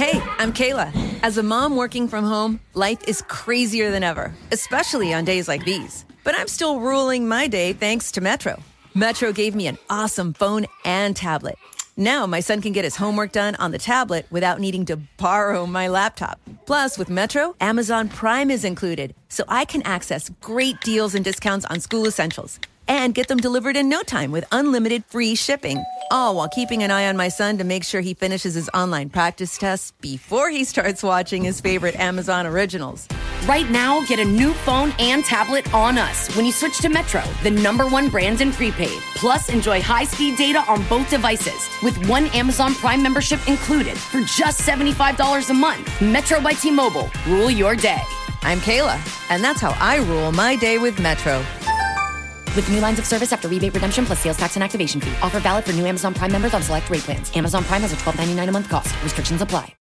Hey, I'm Kayla. As a mom working from home, life is crazier than ever, especially on days like these. But I'm still ruling my day thanks to Metro. Metro gave me an awesome phone and tablet. Now my son can get his homework done on the tablet without needing to borrow my laptop. Plus, with Metro, Amazon Prime is included, so I can access great deals and discounts on school essentials and get them delivered in no time with unlimited free shipping. All while keeping an eye on my son to make sure he finishes his online practice tests before he starts watching his favorite Amazon originals. Right now, get a new phone and tablet on us when you switch to Metro, the number one brand in prepaid. Plus, enjoy high speed data on both devices with one Amazon Prime membership included for just $75 a month. Metro by T Mobile. Rule your day. I'm Kayla, and that's how I rule my day with Metro. With new lines of service after rebate redemption plus sales tax and activation fee. Offer valid for new Amazon Prime members on select rate plans. Amazon Prime has a $12.99 a month cost. Restrictions apply.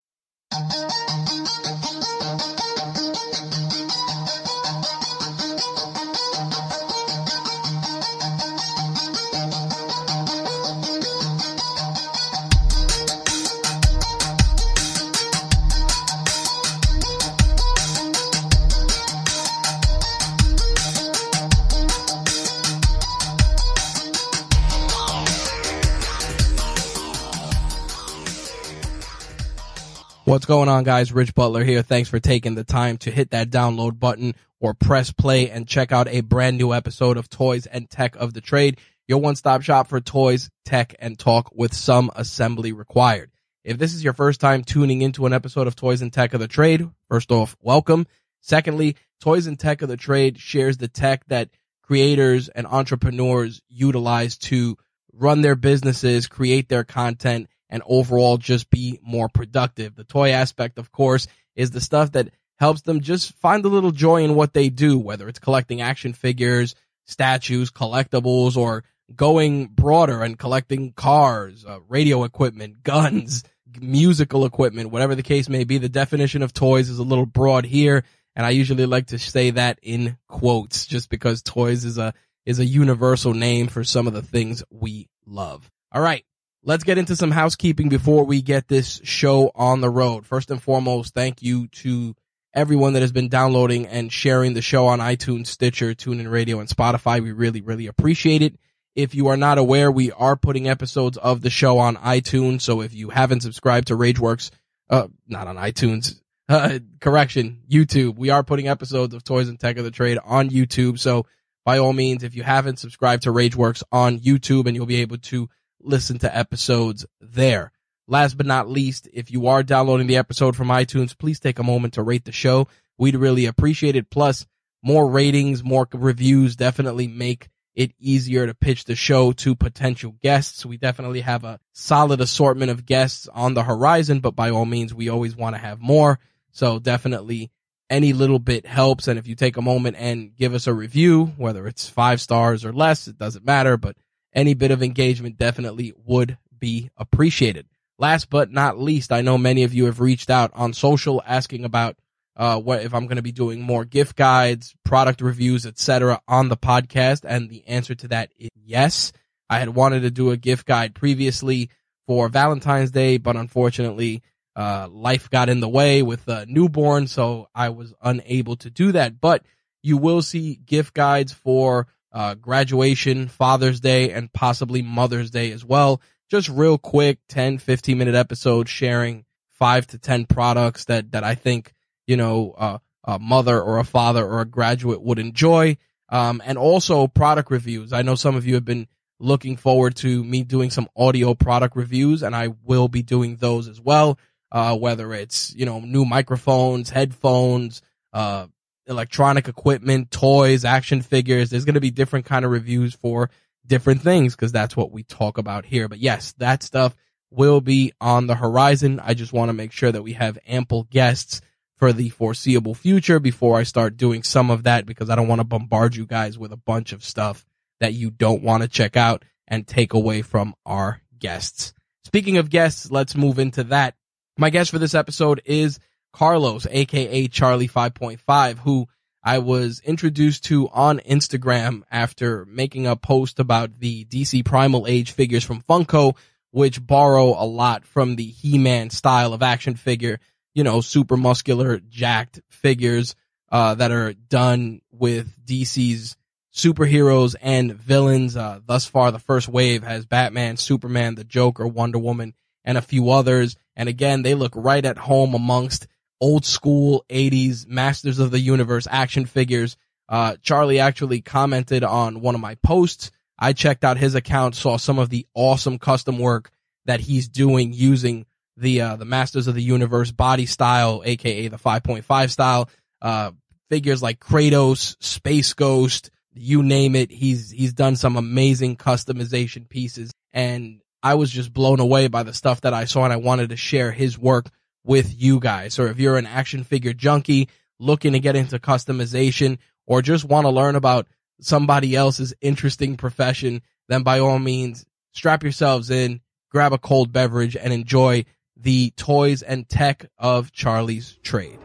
What's going on, guys? Rich Butler here. Thanks for taking the time to hit that download button or press play and check out a brand new episode of Toys and Tech of the Trade, your one stop shop for toys, tech, and talk with some assembly required. If this is your first time tuning into an episode of Toys and Tech of the Trade, first off, welcome. Secondly, Toys and Tech of the Trade shares the tech that creators and entrepreneurs utilize to run their businesses, create their content, and overall just be more productive. The toy aspect, of course, is the stuff that helps them just find a little joy in what they do, whether it's collecting action figures, statues, collectibles, or going broader and collecting cars, uh, radio equipment, guns, musical equipment, whatever the case may be. The definition of toys is a little broad here. And I usually like to say that in quotes just because toys is a, is a universal name for some of the things we love. All right. Let's get into some housekeeping before we get this show on the road. First and foremost, thank you to everyone that has been downloading and sharing the show on iTunes, Stitcher, TuneIn Radio, and Spotify. We really, really appreciate it. If you are not aware, we are putting episodes of the show on iTunes. So if you haven't subscribed to Rageworks, uh, not on iTunes, uh, correction, YouTube, we are putting episodes of Toys and Tech of the Trade on YouTube. So by all means, if you haven't subscribed to Rageworks on YouTube and you'll be able to listen to episodes there. Last but not least, if you are downloading the episode from iTunes, please take a moment to rate the show. We'd really appreciate it. Plus, more ratings, more reviews definitely make it easier to pitch the show to potential guests. We definitely have a solid assortment of guests on the horizon, but by all means, we always want to have more. So definitely any little bit helps. And if you take a moment and give us a review, whether it's five stars or less, it doesn't matter, but any bit of engagement definitely would be appreciated. Last but not least, I know many of you have reached out on social asking about uh, what if I'm going to be doing more gift guides, product reviews, etc. on the podcast, and the answer to that is yes. I had wanted to do a gift guide previously for Valentine's Day, but unfortunately, uh, life got in the way with a newborn, so I was unable to do that. But you will see gift guides for uh, graduation, Father's Day, and possibly Mother's Day as well. Just real quick, 10, 15 minute episodes sharing five to 10 products that, that I think, you know, uh, a mother or a father or a graduate would enjoy. Um, and also product reviews. I know some of you have been looking forward to me doing some audio product reviews and I will be doing those as well. Uh, whether it's, you know, new microphones, headphones, uh, electronic equipment, toys, action figures. There's going to be different kind of reviews for different things because that's what we talk about here. But yes, that stuff will be on the horizon. I just want to make sure that we have ample guests for the foreseeable future before I start doing some of that because I don't want to bombard you guys with a bunch of stuff that you don't want to check out and take away from our guests. Speaking of guests, let's move into that. My guest for this episode is Carlos, aka Charlie 5.5, who I was introduced to on Instagram after making a post about the DC Primal Age figures from Funko, which borrow a lot from the He-Man style of action figure, you know, super muscular, jacked figures, uh, that are done with DC's superheroes and villains. Uh, thus far, the first wave has Batman, Superman, the Joker, Wonder Woman, and a few others. And again, they look right at home amongst old school 80s Masters of the Universe action figures. Uh, Charlie actually commented on one of my posts. I checked out his account, saw some of the awesome custom work that he's doing using the, uh, the Masters of the Universe body style, aka the 5.5 style, uh, figures like Kratos, Space Ghost, you name it. He's, he's done some amazing customization pieces and I was just blown away by the stuff that I saw and I wanted to share his work with you guys. Or if you're an action figure junkie looking to get into customization or just want to learn about somebody else's interesting profession, then by all means, strap yourselves in, grab a cold beverage and enjoy the toys and tech of Charlie's trade.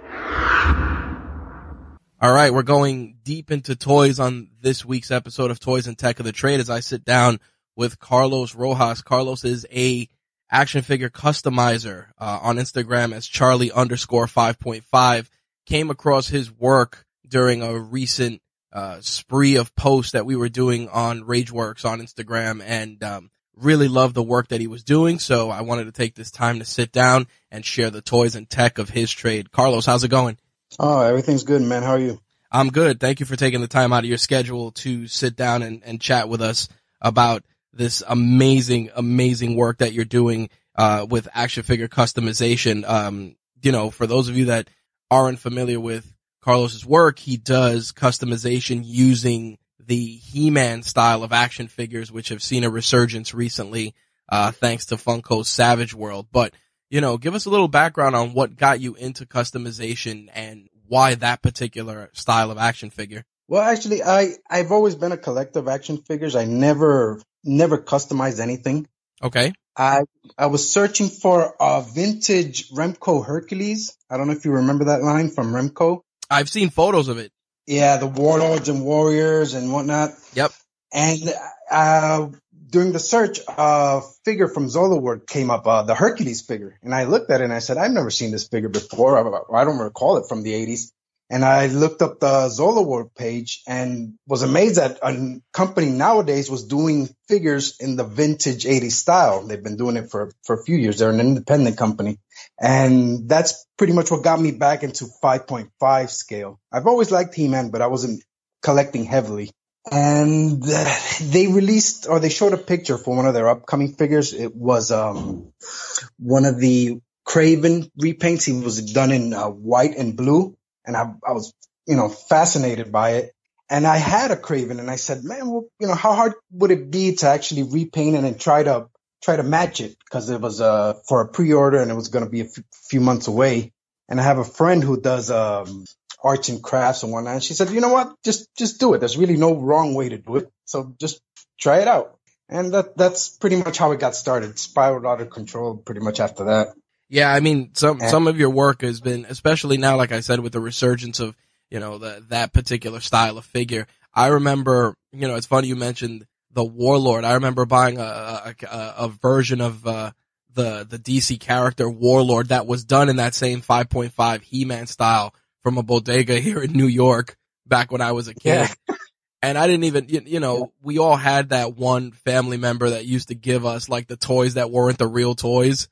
All right, we're going deep into toys on this week's episode of Toys and Tech of the Trade as I sit down with Carlos Rojas. Carlos is a action figure customizer uh, on Instagram as Charlie underscore 5.5. Came across his work during a recent uh, spree of posts that we were doing on Rageworks on Instagram and um, really loved the work that he was doing. So I wanted to take this time to sit down and share the toys and tech of his trade. Carlos, how's it going? Oh, everything's good, man. How are you? I'm good. Thank you for taking the time out of your schedule to sit down and, and chat with us about this amazing, amazing work that you're doing, uh, with action figure customization. Um, you know, for those of you that aren't familiar with Carlos's work, he does customization using the He-Man style of action figures, which have seen a resurgence recently, uh, thanks to Funko's Savage World. But, you know, give us a little background on what got you into customization and why that particular style of action figure. Well, actually, I, I've always been a collector of action figures. I never, never customized anything. Okay. I, I was searching for a vintage Remco Hercules. I don't know if you remember that line from Remco. I've seen photos of it. Yeah, the warlords and warriors and whatnot. Yep. And, uh, during the search, a figure from Zoloworld came up, uh, the Hercules figure. And I looked at it and I said, I've never seen this figure before. I, I don't recall it from the 80s. And I looked up the Zoloworld page and was amazed that a company nowadays was doing figures in the vintage 80s style. They've been doing it for, for a few years. They're an independent company. And that's pretty much what got me back into 5.5 scale. I've always liked He-Man, but I wasn't collecting heavily. And uh, they released or they showed a picture for one of their upcoming figures. It was um, one of the Craven repaints. He was done in uh, white and blue and I, I was, you know, fascinated by it. And I had a craving and I said, man, well, you know, how hard would it be to actually repaint it and try to, try to match it? Cause it was, uh, for a pre-order and it was going to be a f- few months away. And I have a friend who does, um, arts and crafts and whatnot. And she said, you know what? Just, just do it. There's really no wrong way to do it. So just try it out. And that, that's pretty much how it got started. Spiraled out of control pretty much after that. Yeah, I mean, some some of your work has been, especially now, like I said, with the resurgence of you know the, that particular style of figure. I remember, you know, it's funny you mentioned the Warlord. I remember buying a a, a, version of uh, the the DC character Warlord that was done in that same 5.5 He-Man style from a bodega here in New York back when I was a kid. Yeah. And I didn't even, you, you know, we all had that one family member that used to give us like the toys that weren't the real toys.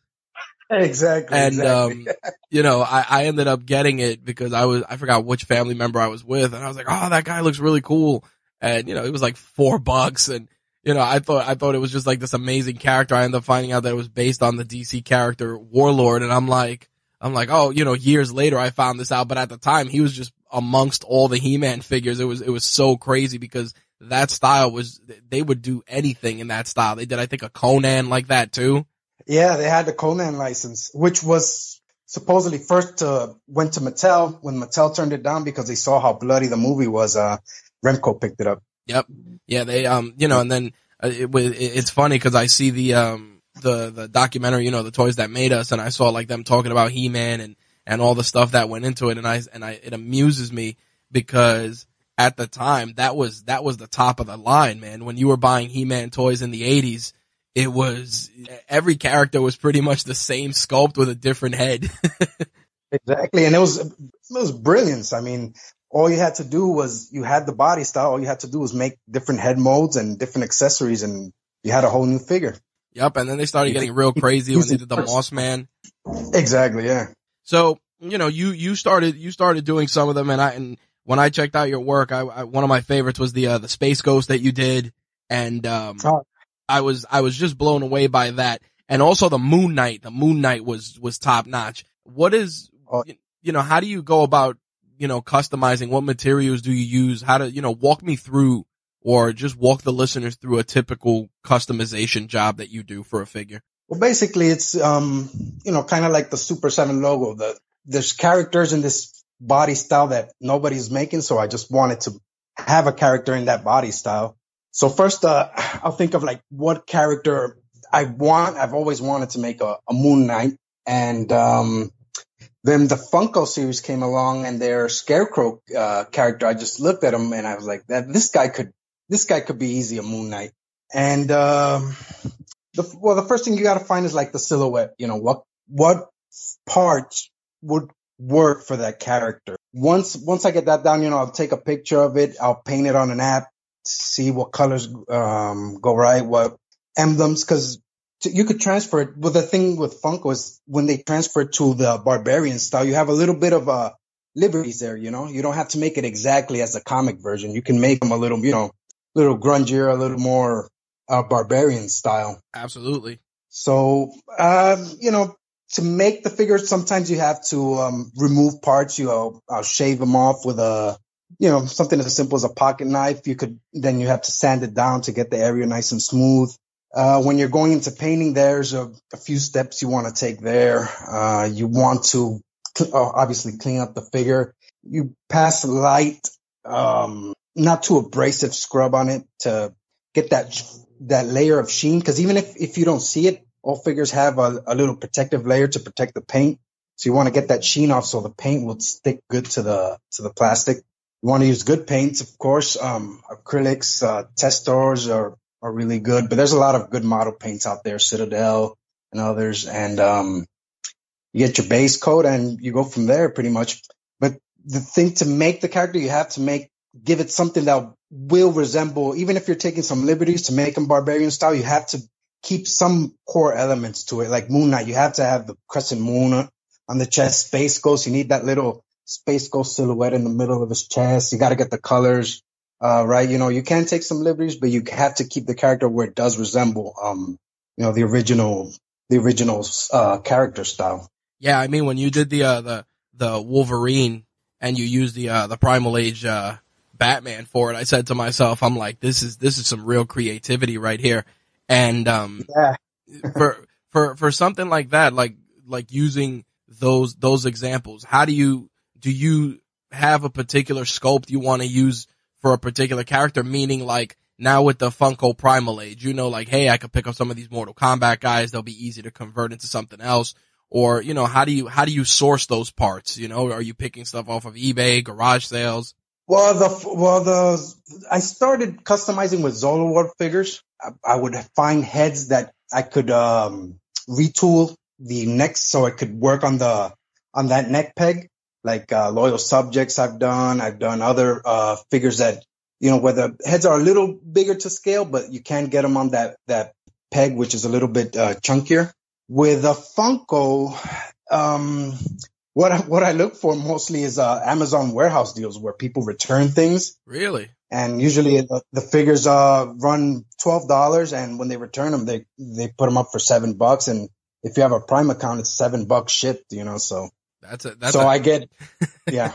Exactly. And, exactly. um, you know, I, I ended up getting it because I was, I forgot which family member I was with and I was like, oh, that guy looks really cool. And, you know, it was like four bucks and, you know, I thought, I thought it was just like this amazing character. I ended up finding out that it was based on the DC character Warlord. And I'm like, I'm like, oh, you know, years later I found this out, but at the time he was just amongst all the He-Man figures. It was, it was so crazy because that style was, they would do anything in that style. They did, I think, a Conan like that too. Yeah, they had the Conan license, which was supposedly first uh, went to Mattel. When Mattel turned it down because they saw how bloody the movie was, uh, Remco picked it up. Yep. Yeah, they um, you know, and then uh, it, it, it's funny because I see the um the the documentary, you know, the toys that made us, and I saw like them talking about He Man and and all the stuff that went into it, and I and I it amuses me because at the time that was that was the top of the line, man. When you were buying He Man toys in the '80s it was every character was pretty much the same sculpt with a different head. exactly, and it was it was brilliance. I mean, all you had to do was you had the body style. All you had to do was make different head molds and different accessories, and you had a whole new figure. Yep, and then they started getting real crazy when they did the Moss Man. Exactly, yeah. So you know, you you started you started doing some of them, and I and when I checked out your work, I, I one of my favorites was the uh, the Space Ghost that you did, and um, oh. I was I was just blown away by that, and also the Moon Knight. The Moon Knight was was top notch. What is oh. you, you know how do you go about you know customizing? What materials do you use? How to you know walk me through or just walk the listeners through a typical customization job that you do for a figure? Well, basically, it's um, you know, kind of like the Super Seven logo. The there's characters in this body style that nobody's making, so I just wanted to have a character in that body style. So first, uh, I'll think of like what character I want. I've always wanted to make a, a Moon Knight, and um, then the Funko series came along, and their Scarecrow uh, character. I just looked at him, and I was like, "That this guy could, this guy could be easy a Moon Knight." And um, the well, the first thing you got to find is like the silhouette. You know what what parts would work for that character. Once once I get that down, you know, I'll take a picture of it. I'll paint it on an app, see what colors um, go right, what emblems, because you could transfer it. But the thing with Funko is when they transfer it to the barbarian style, you have a little bit of uh, liberties there. You know, you don't have to make it exactly as the comic version. You can make them a little, you know, little grungier, a little more uh, barbarian style. Absolutely. So, um, you know, to make the figures, sometimes you have to um, remove parts. You know, I'll shave them off with a, you know, something as simple as a pocket knife. You could then you have to sand it down to get the area nice and smooth. Uh, when you're going into painting, there's a, a few steps you want to take there. Uh, you want to cl- uh, obviously clean up the figure. You pass light, um, not too abrasive scrub on it to get that that layer of sheen because even if, if you don't see it, all figures have a, a little protective layer to protect the paint. So you want to get that sheen off so the paint will stick good to the to the plastic. You want to use good paints, of course. Um, acrylics, uh, Testors are are really good, but there's a lot of good model paints out there, Citadel and others. And um, you get your base coat and you go from there pretty much. But the thing to make the character, you have to make give it something that will resemble, even if you're taking some liberties to make them barbarian style, you have to keep some core elements to it. Like Moon Knight, you have to have the crescent moon on the chest. Space Ghost, you need that little Space Ghost silhouette in the middle of his chest. You got to get the colors uh, right. You know, you can take some liberties, but you have to keep the character where it does resemble, um, you know, the original, the original uh, character style. Yeah, I mean, when you did the uh, the the Wolverine and you used the uh, the Primal Age uh, Batman for it, I said to myself, I'm like, this is this is some real creativity right here. And um, yeah. for for for something like that, like like using those those examples, how do you do you have a particular sculpt you want to use for a particular character? Meaning, like now with the Funko Primal Age, you know, like hey, I could pick up some of these Mortal Kombat guys; they'll be easy to convert into something else. Or you know, how do you how do you source those parts? You know, are you picking stuff off of eBay, garage sales? Well, the well the I started customizing with Zolo figures. I, I, would find heads that I could um, retool the neck so it could work on the on that neck peg. Like uh, loyal subjects, I've done. I've done other uh, figures that you know where the heads are a little bigger to scale, but you can get them on that that peg, which is a little bit uh, chunkier. With a Funko, um, what I, what I look for mostly is uh, Amazon warehouse deals where people return things. Really? And usually the, the figures uh, run twelve dollars, and when they return them, they they put them up for seven bucks. And if you have a Prime account, it's seven bucks shipped. You know, so that's a that's so a, I get yeah.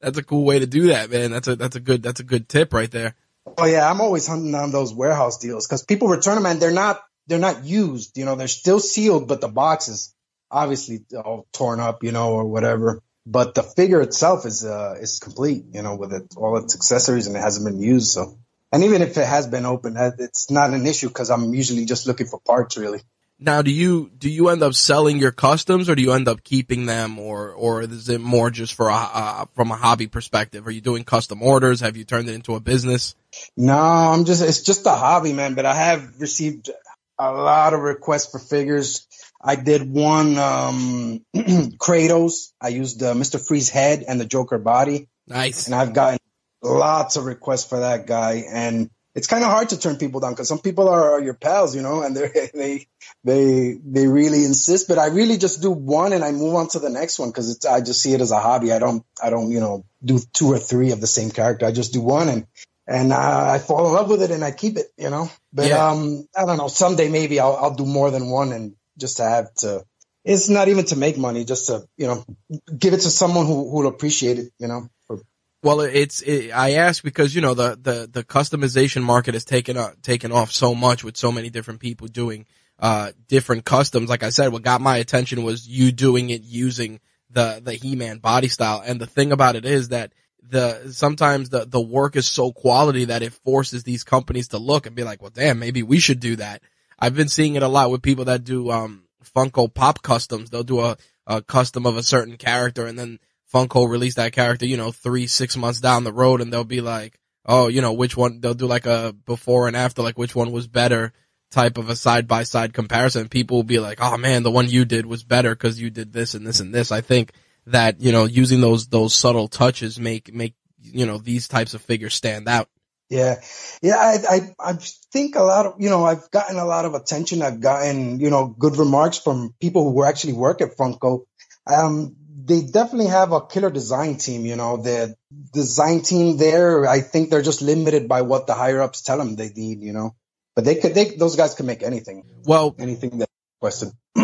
that's a cool way to do that, man. That's a that's a good that's a good tip right there. Oh yeah, I'm always hunting on those warehouse deals because people return them and they're not they're not used. You know, they're still sealed, but the boxes obviously all torn up, you know, or whatever. But the figure itself is uh is complete, you know, with it, all its accessories and it hasn't been used. So, and even if it has been opened, it's not an issue because I'm usually just looking for parts, really. Now, do you do you end up selling your customs, or do you end up keeping them, or or is it more just for a uh, from a hobby perspective? Are you doing custom orders? Have you turned it into a business? No, I'm just it's just a hobby, man. But I have received a lot of requests for figures. I did one um, Kratos. I used uh, Mr. Freeze head and the Joker body. Nice. And I've gotten lots of requests for that guy. And it's kind of hard to turn people down because some people are your pals, you know, and they they they they really insist. But I really just do one and I move on to the next one because I just see it as a hobby. I don't I don't you know do two or three of the same character. I just do one and and uh, I fall in love with it and I keep it, you know. But yeah. um, I don't know. Someday maybe I'll I'll do more than one and just to have to. It's not even to make money, just to you know give it to someone who who'll appreciate it, you know. Well, it's it, I ask because you know the the the customization market has taken uh, taken off so much with so many different people doing uh different customs. Like I said, what got my attention was you doing it using the the He-Man body style. And the thing about it is that the sometimes the the work is so quality that it forces these companies to look and be like, well, damn, maybe we should do that. I've been seeing it a lot with people that do um Funko Pop customs. They'll do a, a custom of a certain character and then Funko release that character, you know, three, six months down the road and they'll be like, oh, you know, which one, they'll do like a before and after, like which one was better type of a side by side comparison. People will be like, oh man, the one you did was better because you did this and this and this. I think that, you know, using those, those subtle touches make, make, you know, these types of figures stand out. Yeah. Yeah. I, I, I think a lot of, you know, I've gotten a lot of attention. I've gotten, you know, good remarks from people who actually work at Funko. Um, they definitely have a killer design team. You know, the design team there, I think they're just limited by what the higher ups tell them they need. You know, but they could, they those guys can make anything. Well, anything that requested.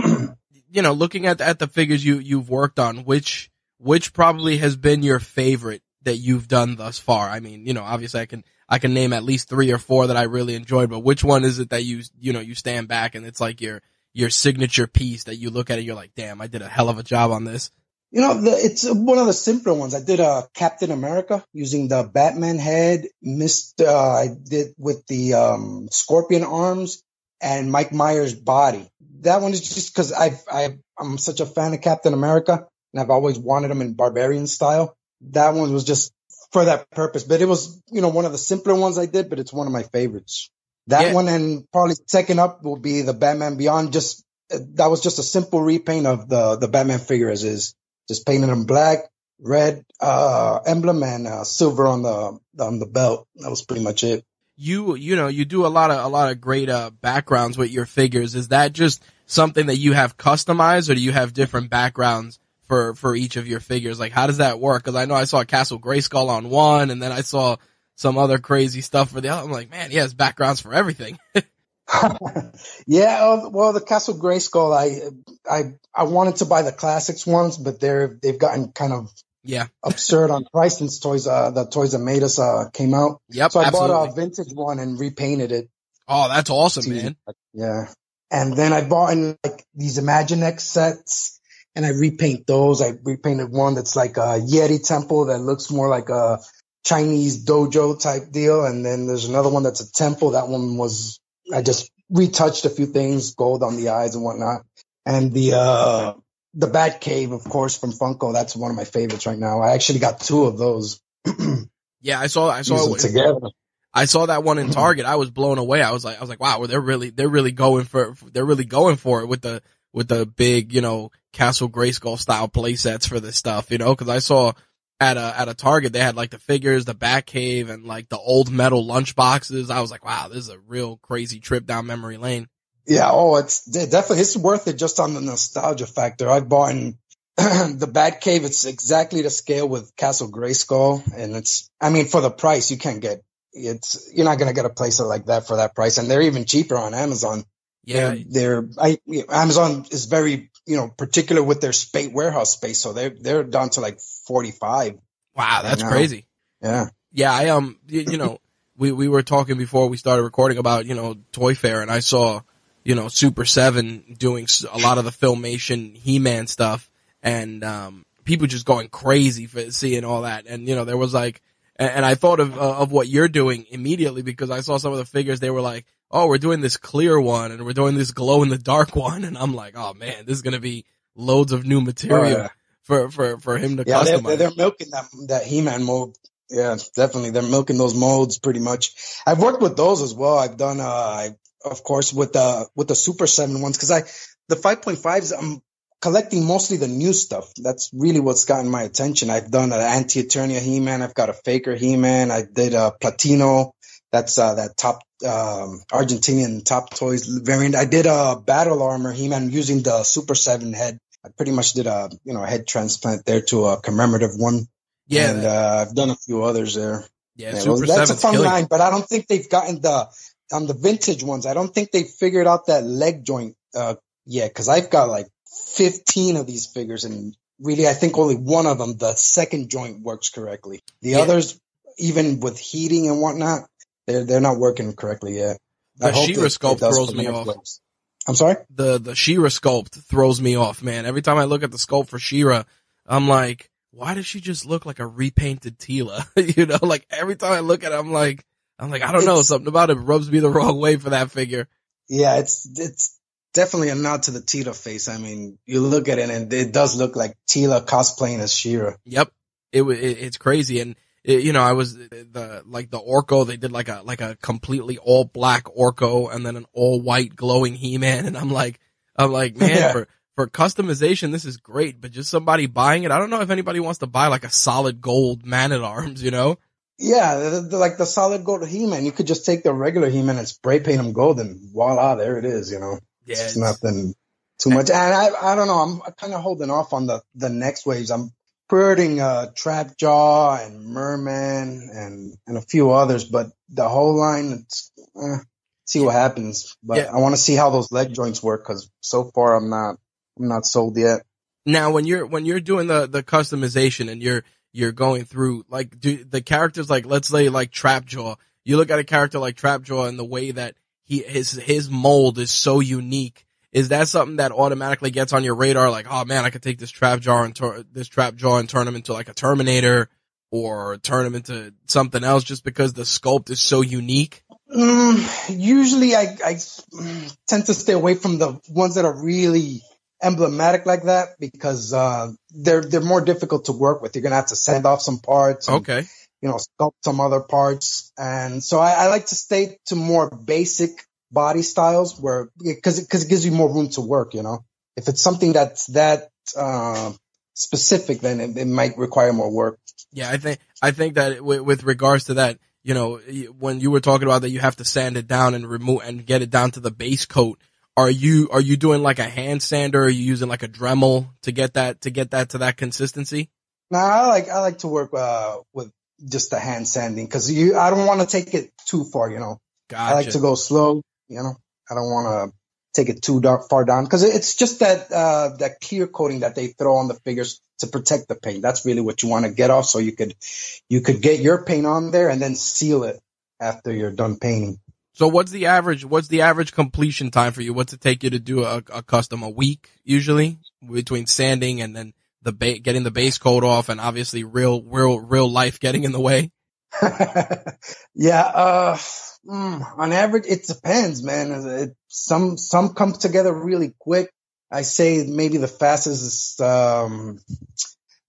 you know, looking at at the figures you you've worked on, which which probably has been your favorite that you've done thus far? I mean, you know, obviously I can I can name at least three or four that I really enjoyed, but which one is it that you you know you stand back and it's like your your signature piece that you look at it, you're like, damn, I did a hell of a job on this. You know, the, it's one of the simpler ones. I did a uh, Captain America using the Batman head. Missed. Uh, I did with the um, Scorpion arms and Mike Myers body. That one is just because I I I'm such a fan of Captain America and I've always wanted him in barbarian style. That one was just for that purpose. But it was you know one of the simpler ones I did, but it's one of my favorites. That yeah. one and probably second up will be the Batman Beyond. Just that was just a simple repaint of the the Batman figure as is just painted them black, red uh, emblem, and uh, silver on the on the belt. That was pretty much it. You you know you do a lot of a lot of great uh, backgrounds with your figures. Is that just something that you have customized, or do you have different backgrounds for for each of your figures? Like how does that work? Because I know I saw Castle Grayskull on one, and then I saw some other crazy stuff for the other. I'm like, man, he has backgrounds for everything. yeah, uh, well, the Castle Grayskull, I, I, I wanted to buy the classics ones, but they're they've gotten kind of yeah absurd on price since toys uh the toys that made us uh came out. Yep, so I absolutely. bought a vintage one and repainted it. Oh, that's awesome, man. Yeah, and then I bought in like these Imaginext sets, and I repaint those. I repainted one that's like a Yeti temple that looks more like a Chinese dojo type deal, and then there's another one that's a temple. That one was I just retouched a few things, gold on the eyes and whatnot. And the uh the Bat Cave, of course, from Funko. That's one of my favorites right now. I actually got two of those. yeah, I saw. I saw it together. I saw that one in Target. I was blown away. I was like, I was like, wow, they're really, they're really going for, they're really going for it with the, with the big, you know, Castle Grayskull style play sets for this stuff, you know, cause I saw at a at a Target, they had like the figures, the Batcave, and like the old metal lunch boxes. I was like, wow, this is a real crazy trip down memory lane. Yeah, oh, it's definitely it's worth it just on the nostalgia factor. I bought in the Batcave. It's exactly the scale with Castle Grayskull, and it's I mean for the price you can't get it's you're not gonna get a place like that for that price, and they're even cheaper on Amazon. Yeah, they're, they're I, Amazon is very you know particular with their space warehouse space, so they're they're down to like 45. Wow, that's crazy. Yeah. Yeah, I um you, you know, we we were talking before we started recording about, you know, Toy Fair and I saw, you know, Super 7 doing a lot of the filmation He-Man stuff and um people just going crazy for seeing all that and you know, there was like and, I thought of uh, of what you're doing immediately because I saw some of the figures they were like, "Oh, we're doing this clear one and we're doing this glow in the dark one." And I'm like, "Oh man, this is going to be loads of new material." Oh, yeah for for for him to yeah, customize. They're, they're milking that that He-Man mold. Yeah, definitely. They're milking those molds pretty much. I've worked with those as well. I've done. Uh, I of course, with the with the Super Seven ones because I the 5.5s I'm collecting mostly the new stuff. That's really what's gotten my attention. I've done an Anti Eternia He Man. I've got a Faker He Man. I did a Platino. That's uh, that top um, Argentinian top toys variant. I did a Battle Armor He Man using the Super Seven head. I pretty much did a you know a head transplant there to a commemorative one. Yeah, and uh, I've done a few others there. Yeah, Yeah, well, that's a fun line, but I don't think they've gotten the on the vintage ones. I don't think they figured out that leg joint uh, yet because I've got like 15 of these figures, and really, I think only one of them, the second joint, works correctly. The Yeah. others, even with heating and whatnot, they're they're not working correctly yet. The hope She-Ra it- it sculpt throws me off. waves. I'm sorry. the the She-Ra sculpt throws me off, man. Every time I look at the sculpt for She-Ra, I'm like, why does she just look like a repainted Teela? you know, like every time I look at it, I'm like, I'm like, I don't know, something about it rubs me the wrong way for that figure. Yeah, it's it's definitely a nod to the Teela face. I mean, you look at it and it does look like Teela cosplaying as She-Ra. Yep, it, it it's crazy, and it, you know, I was the like the Orko. They did like a like a completely all black Orko, and then an all white glowing He Man, and I'm like, I'm like, man, Yeah. for for customization, this is great, but just somebody buying it, I don't know if anybody wants to buy like a solid gold Man at Arms, you know? Yeah, the, the, like the solid gold He-Man, you could just take the regular He-Man and spray paint him gold, and voila, there it is. You know, Yeah, it's it's- nothing too much. And I, I don't know, I'm kind of holding off on the the next waves. I'm pre-ordering uh, Trap Jaw and Merman and and a few others, but the whole line, eh, see what happens. But Yeah. I want to see how those leg joints work because so far I'm not I'm not sold yet. Now, when you're when you're doing the the customization and you're you're going through like do the characters like let's say like Trapjaw, you look at a character like Trapjaw and the way that he his his mold is so unique. Is that something that automatically gets on your radar? Like, oh man, I could take this Trapjaw and tur- this Trapjaw and turn him into like a Terminator, or turn him into something else just because the sculpt is so unique. Mm, usually, I, I tend to stay away from the ones that are really emblematic like that because uh, they're they're more difficult to work with. You're gonna have to send off some parts, and, Okay, you know, sculpt some other parts, and so I, I like to stay to more basic body styles where because because it gives you more room to work. You know, if it's something that's that uh, specific, then it, it might require more work. Yeah, I think I think that with, with regards to that, you know, when you were talking about that, you have to sand it down and remove and get it down to the base coat. Are you are you doing like a hand sander? Or are you using like a Dremel to get that to get that to that consistency? Now I like I like to work uh, with just the hand sanding because you I don't want to take it too far. You know, Gotcha. I like to go slow. You know, I don't want to take it too dark, far down because it's just that uh, that clear coating that they throw on the figures to protect the paint. That's really what you want to get off, so you could you could get your paint on there and then seal it after you're done painting. So what's the average? What's the average completion time for you? What's it take you to do a, a custom? A week usually between sanding and then the ba- getting the base coat off, and obviously real real real life getting in the way. yeah, uh, mm, on average, it depends, man. It, some some come together really quick. I say maybe the fastest is, um,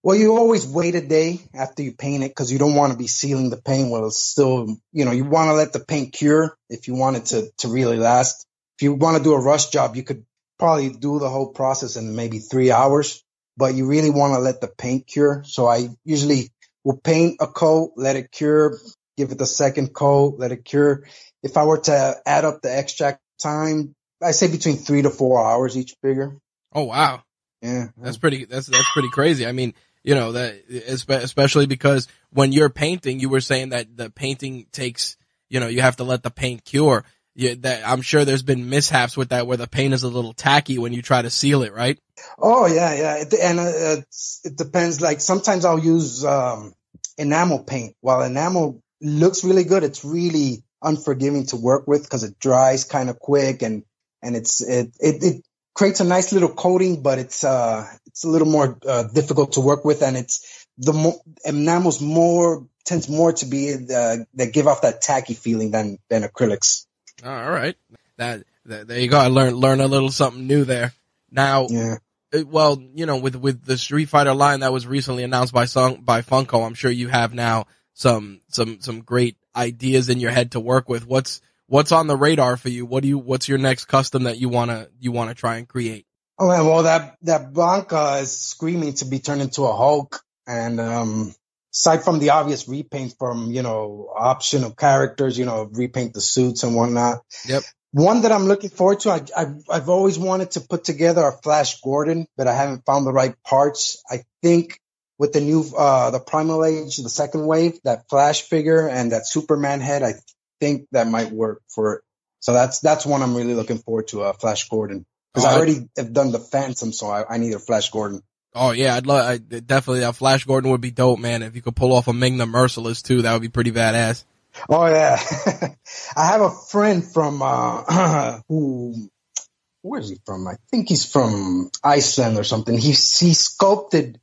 well, you always wait a day after you paint it because you don't want to be sealing the paint while it's still, you know, you want to let the paint cure if you want it to, to really last. If you want to do a rush job, you could probably do the whole process in maybe three hours, but you really want to let the paint cure. So I usually will paint a coat, let it cure, give it the second coat, let it cure. If I were to add up the extract time, I say between three to four hours each figure. Oh wow. Yeah. That's pretty. That's that's pretty crazy. I mean, you know that especially because when you're painting, you were saying that the painting takes. You know, you have to let the paint cure. You, that I'm sure there's been mishaps with that where the paint is a little tacky when you try to seal it, right? Oh yeah, yeah. It, and uh, it depends. Like sometimes I'll use um, enamel paint. While enamel looks really good, it's really unforgiving to work with because it dries kind of quick and and it's it, it it creates a nice little coating, but it's uh it's a little more uh, difficult to work with, and it's the mo- enamel's more tends more to be uh, that give off that tacky feeling than than acrylics. All right. That, that there you go. I learned learn a little something new there. Now, Yeah. uh, well, you know, with with the Street Fighter line that was recently announced by Sung, by Funko, I'm sure you have now some some some great ideas in your head to work with. What's what's on the radar for you? What do you, what's your next custom that you want to, you want to try and create? Oh man, well that, that Blanka is screaming to be turned into a Hulk. And, um, aside from the obvious repaint from, you know, optional characters, you know, repaint the suits and whatnot. Yep. One that I'm looking forward to, I, I've, I've always wanted to put together a Flash Gordon, but I haven't found the right parts. I think with the new, uh, the Primal Age, the second wave, that Flash figure and that Superman head, I think that might work for it. So that's, that's one I'm really looking forward to, uh, Flash Gordon. Cause Oh, I I- already have done the Phantom, so I, I need a Flash Gordon. Oh yeah, I'd love, I, definitely that Flash Gordon would be dope, man. If you could pull off a Ming Merciless too, that would be pretty badass. Oh yeah. I have a friend from, uh, who, where is he from? I think he's from Iceland or something. He, he sculpted,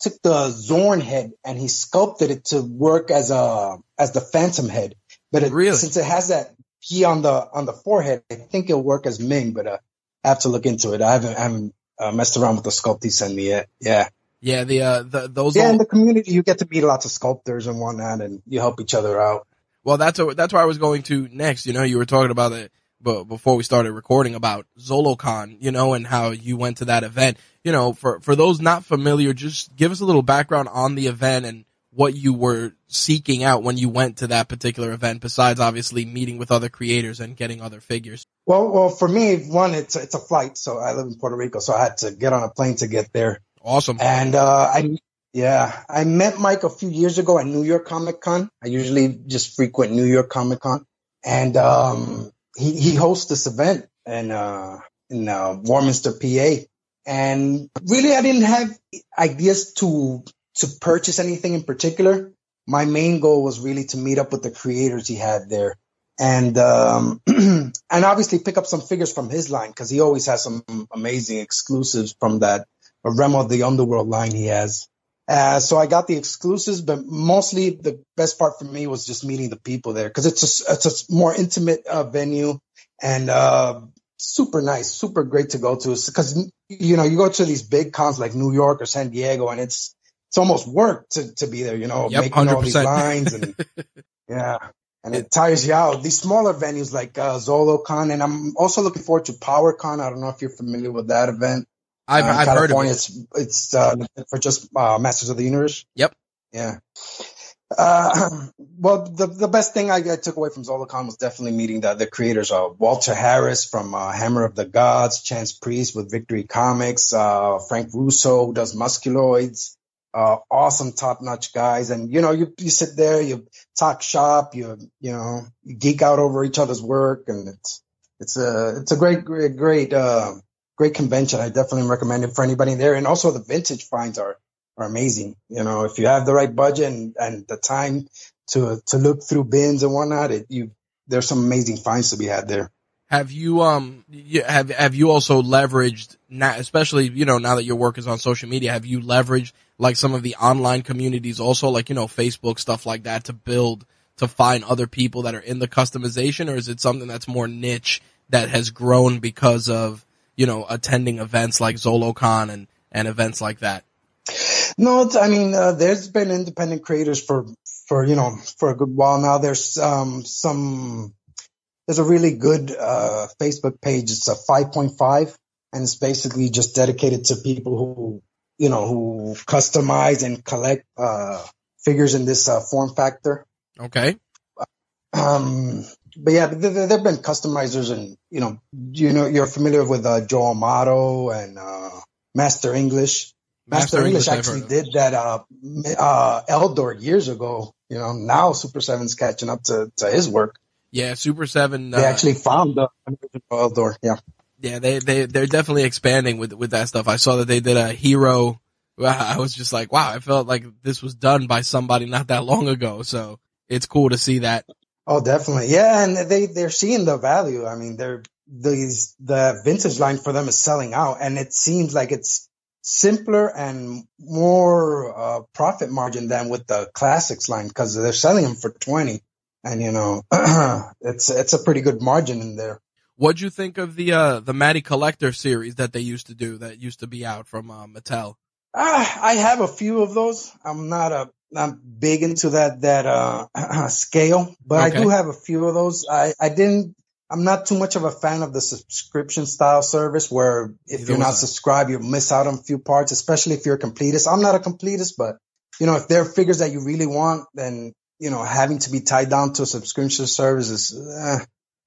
took the Zorn head and he sculpted it to work as a, as the Phantom head. But it, Really? since it has that P on the, on the forehead, I think it'll work as Ming, but, uh, I have to look into it. I haven't, I haven't, uh, messed around with the sculpt he sent me yet. Yeah. Yeah, the, uh, the, those Yeah. all- In the community, you get to meet lots of sculptors and whatnot and you help each other out. Well, that's a, that's where I was going to next. You know, you were talking about it, but before we started recording about ZoloCon, you know, and how you went to that event. You know, for for those not familiar, just give us a little background on the event and what you were seeking out when you went to that particular event. Besides, obviously, meeting with other creators and getting other figures. Well, well, for me, one, it's a, it's a flight. So I live in Puerto Rico, so I had to get on a plane to get there. Awesome. And uh, I, yeah, I met Mike a few years ago at New York Comic Con. I usually just frequent New York Comic Con, and um, he he hosts this event in uh, in uh, Warminster, PA. And really, I didn't have ideas to to purchase anything in particular. My main goal was really to meet up with the creators he had there and um and obviously pick up some figures from his line because he always has some amazing exclusives from that Realm of the Underworld line he has. Uh, so I got the exclusives, but mostly the best part for me was just meeting the people there because it's a it's a more intimate uh, venue and uh, super nice, super great to go to. Because you know you go to these big cons like New York or San Diego, and it's it's almost work to to be there. You know, Yep, making all these lines and yeah. And it tires you out. These smaller venues like uh, ZoloCon, and I'm also looking forward to PowerCon. I don't know if you're familiar with that event. I've Uh, I've heard of it. It's it's uh, for just uh, Masters of the Universe. Yep. Yeah. Uh, well, the the best thing I, I took away from ZoloCon was definitely meeting the the creators. Uh, Walter Harris from uh, Hammer of the Gods, Chance Priest with Victory Comics, uh, Frank Russo who does Musculoids. Uh, awesome, top notch guys. And you know, you you sit there, you talk shop, you you know, you geek out over each other's work, and it's it's a it's a great great great uh, great convention. I definitely recommend it for anybody there. And also the vintage finds are, are amazing. You know, if you have the right budget and, and the time to, to look through bins and whatnot, it, you, there's some amazing finds to be had there. Have you um have have you also leveraged now, especially you know now that your work is on social media? Have you leveraged like some of the online communities also, like you know Facebook stuff like that, to build to find other people that are in the customization, or is it something that's more niche that has grown because of you know attending events like ZoloCon and and events like that? No, it's, I mean, uh, there's been independent creators for, for, you know, for a good while now. There's, um, some, there's a really good, uh, Facebook page. It's a 5.5 and it's basically just dedicated to people who, you know, who customize and collect, uh, figures in this, uh, form factor. Okay, Um, but yeah, there, there have been customizers and, you know, you know, you're familiar with, uh, Joe Amato and, uh, Master English. Master, English, I've actually did that, uh, uh, Eldor years ago. You know, now Super Seven's catching up to, to his work. Yeah, Super Seven. They uh, actually found the Eldor. Yeah. Yeah, they they they're definitely expanding with with that stuff. I saw that they did a hero. I was just like, wow, I felt like this was done by somebody not that long ago. So it's cool to see that. Oh, definitely. Yeah. And they, they're seeing the value. I mean, they're, these, the vintage line for them is selling out and it seems like it's simpler and more, uh, profit margin than with the classics line because they're selling them for 20 and you know, it's, it's a pretty good margin in there. What'd you think of the uh the Matty Collector series that they used to do that used to be out from uh, Mattel? Ah, I have a few of those. I'm not a not big into that that uh, scale, but Okay. I do have a few of those. I I didn't. I'm not too much of a fan of the subscription style service where if Neither you're not subscribed, you miss out on a few parts, especially if you're a completist. I'm not a completist, but you know, if there are figures that you really want, then you know, having to be tied down to a subscription service is, eh,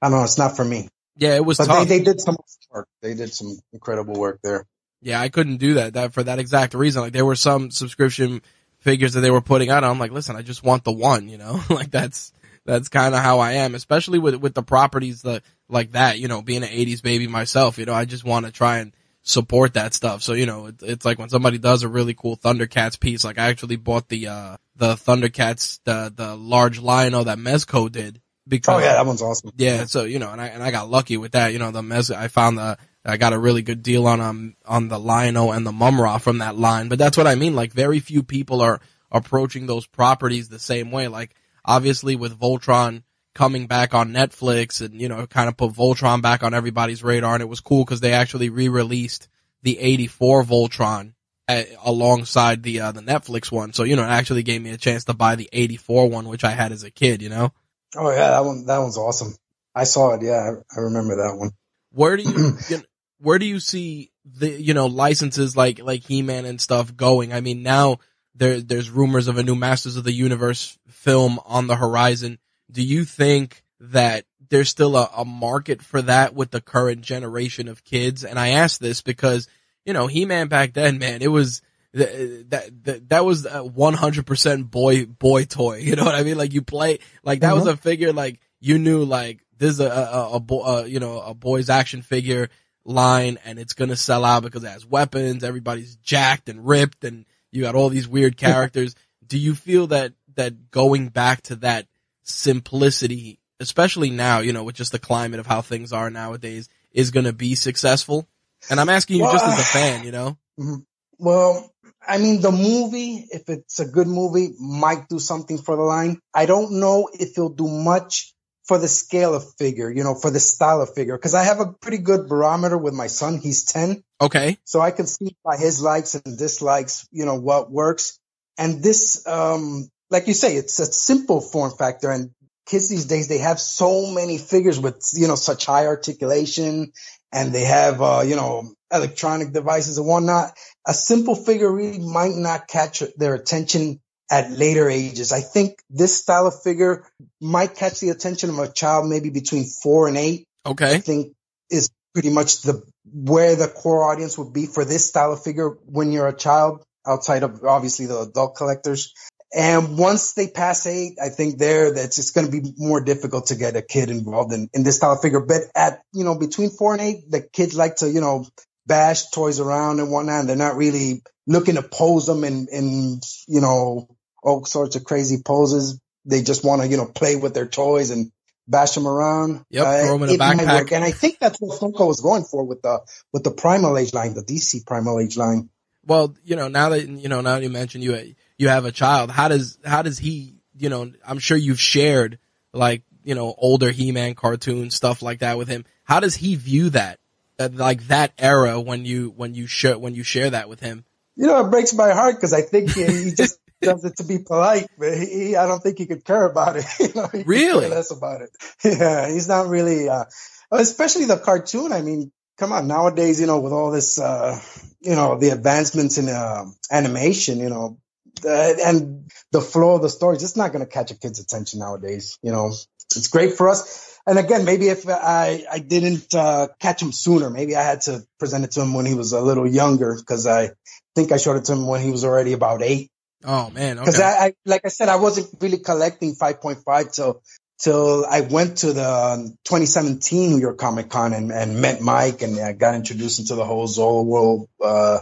I don't know, it's not for me. Yeah, it was But tough. they, they did some work. They did some incredible work there. Yeah, I couldn't do that, that for that exact reason. Like there were some subscription figures that they were putting out. I'm like, listen, I just want the one, you know, like that's, that's kind of how I am, especially with, with the properties that, like that, you know, being an 80s baby myself, you know, I just want to try and support that stuff. So, you know, it, it's like when somebody does a really cool Thundercats piece, like I actually bought the, uh, the Thundercats, the, the large Lion-O that Mezco did because Oh yeah, that one's awesome. yeah, so you know, and I and I got lucky with that. You know, the mes I found the I got a really good deal on um on the Lion-O and the Mumm-Ra from that line. But that's what I mean. Like very few people are approaching those properties the same way. Like obviously with Voltron coming back on Netflix and you know kind of put Voltron back on everybody's radar, and it was cool because they actually re-released the '84 Voltron. uh, Alongside the uh, the Netflix one, so you know it actually gave me a chance to buy the '84 one, which I had as a kid. You know, Oh yeah, that one that one's awesome. I saw it. Yeah, I, I remember that one. where do you, you know, where do you see the you know licenses like like He-Man and stuff going? I mean, now there there's rumors of a new Masters of the Universe film on the horizon. Do you think that there's still a, a market for that with the current generation of kids? And I ask this because you know He-Man back then, man, it was that that that was a 100% boy boy toy. You know what I mean? Like you play like that was mm-hmm. a figure like you knew like this is a a, a, bo- you know a boy's action figure line and it's gonna sell out because it has weapons. Everybody's jacked and ripped and you got all these weird characters. Do you feel that that going back to that simplicity, especially now, you know, with just the climate of how things are nowadays, is gonna be successful? And I'm asking you just as a uh, fan, you know? Mm-hmm. Well, I mean, the movie, if it's a good movie, might do something for the line. I don't know if it'll do much for the scale of figure, you know, for the style of figure, because I have a pretty good barometer with my son. He's 10. Okay. So I can see by his likes and dislikes, you know, what works. And this, um, like you say, it's a simple form factor and kids these days, they have so many figures with, you know, such high articulation and they have, uh, you know, electronic devices and whatnot. A simple figure really might not catch their attention at later ages. I think this style of figure might catch the attention of a child maybe between four and eight. Okay. I think is pretty much the where the core audience would be for this style of figure when you're a child outside of obviously the adult collectors. And once they pass eight, I think there that's it's going to be more difficult to get a kid involved in, in this style of figure. But at, you know, between four and eight, the kids like to, you know, bash toys around and whatnot. And they're not really looking to pose them and in, you know, all sorts of crazy poses. They just want to, you know, play with their toys and bash them around. Yep, throw 'em in a backpack. And I think that's what Funko was going for with the, with the Primal Age line, the DC Primal Age line. Well, you know, now that you know, now that you mentioned you you have a child, how does how does he, you know, I'm sure you've shared like you know older He-Man cartoons stuff like that with him. How does he view that, uh, like that era when you when you share when you share that with him? You know, it breaks my heart because I think he, he just does it to be polite, but he, he, I don't think he could care about it. you know, he Really? less about it. Yeah, he's not really, uh, especially the cartoon. I mean, come on, nowadays, you know, with all this, uh, you know, the advancements in uh, animation, you know, and the flow of the stories, it's not going to catch a kid's attention nowadays. You know, it's great for us. And again, maybe if I, I didn't uh, catch him sooner, maybe I had to present it to him when he was a little younger because I think I showed it to him when he was already about eight. Oh man, Because okay. I, I, like I said, I wasn't really collecting 5.5 till till I went to the um, 2017 New York Comic Con and, and met Mike and I got introduced into the whole Zola World uh,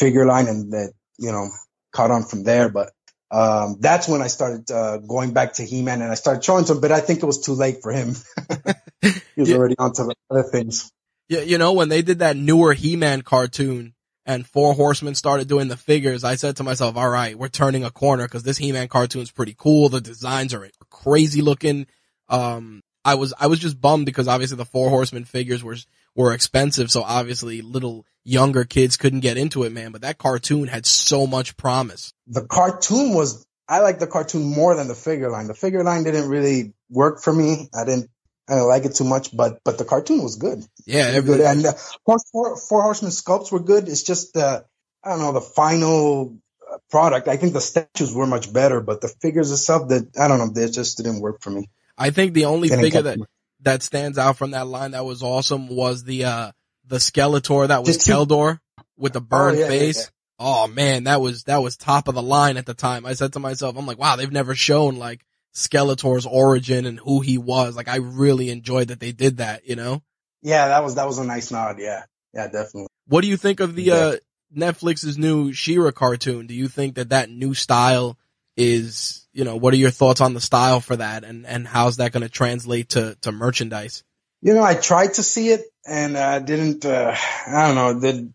figure line and that you know caught on from there. But um, that's when I started uh, going back to He-Man and I started showing him. But I think it was too late for him. he was Yeah. already on to the other things. you, you know, when they did that newer He-Man cartoon and Four Horsemen started doing the figures, I said to myself, all right, we're turning a corner because this He-Man cartoon's pretty cool. The designs are crazy looking. Um, I was, I was just bummed because obviously the Four Horsemen figures were, were expensive. So obviously little younger kids couldn't get into it, man. But that cartoon had so much promise. the cartoon was I like the cartoon more than the figure line. The figure line didn't really work for me. I didn't I didn't like it too much, but but the cartoon was good. Yeah, It was good. And uh, four, four, four Horsemen sculpts were good. It's just the I don't know the final uh, product. I think the statues were much better, but the figures itself that I don't know they just didn't work for me. I think the only figure that me. that stands out from that line that was awesome was the uh the Skeletor that was Just Keldor with the burned yeah, yeah, face. yeah. Oh man, that was that was top of the line at the time. I said to myself, I'm like, wow, they've never shown like Skeletor's origin and who he was. Like I really enjoyed that they did that, you know? Yeah, that was that was a nice nod. Yeah, yeah, definitely. What do you think of the uh Netflix's new She-Ra cartoon? Do you think that that new style is, you know, what are your thoughts on the style for that and and how's that going to translate to to merchandise? You know, I tried to see it and uh, didn't. Uh, I don't know. Did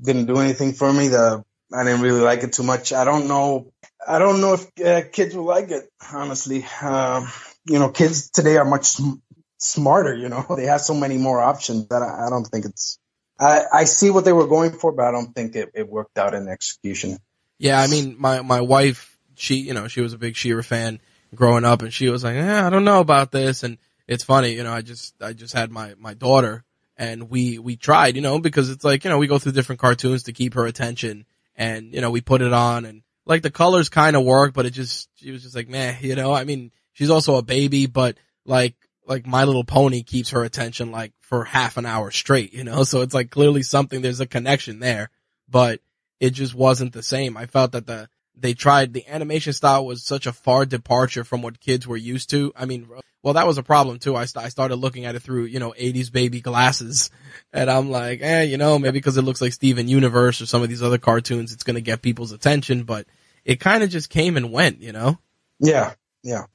didn't do anything for me. The I didn't really like it too much. I don't know. I don't know if uh, kids will like it. Honestly, um, you know, kids today are much sm- smarter. You know, they have so many more options that I, I don't think it's. I, I see what they were going for, but I don't think it, it worked out in execution. Yeah, I mean, my my wife, she you know, she was a big She-Ra fan growing up, and she was like, eh, I don't know about this, and it's funny, you know, I just I just had my my daughter, and we we tried, you know, because it's like you know we go through different cartoons to keep her attention, and you know we put it on, and like the colors kind of work, but it just she was just like, meh, you know, I mean, she's also a baby, but like like My Little Pony keeps her attention like for half an hour straight, you know, so it's like clearly something there's a connection there, but it just wasn't the same. I felt that the they tried the animation style was such a far departure from what kids were used to. I mean, well, that was a problem too. I, st- I started looking at it through, you know, 80s baby glasses and I'm like, eh, you know, maybe because it looks like Steven Universe or some of these other cartoons, it's going to get people's attention, but it kind of just came and went, you know? Yeah, yeah,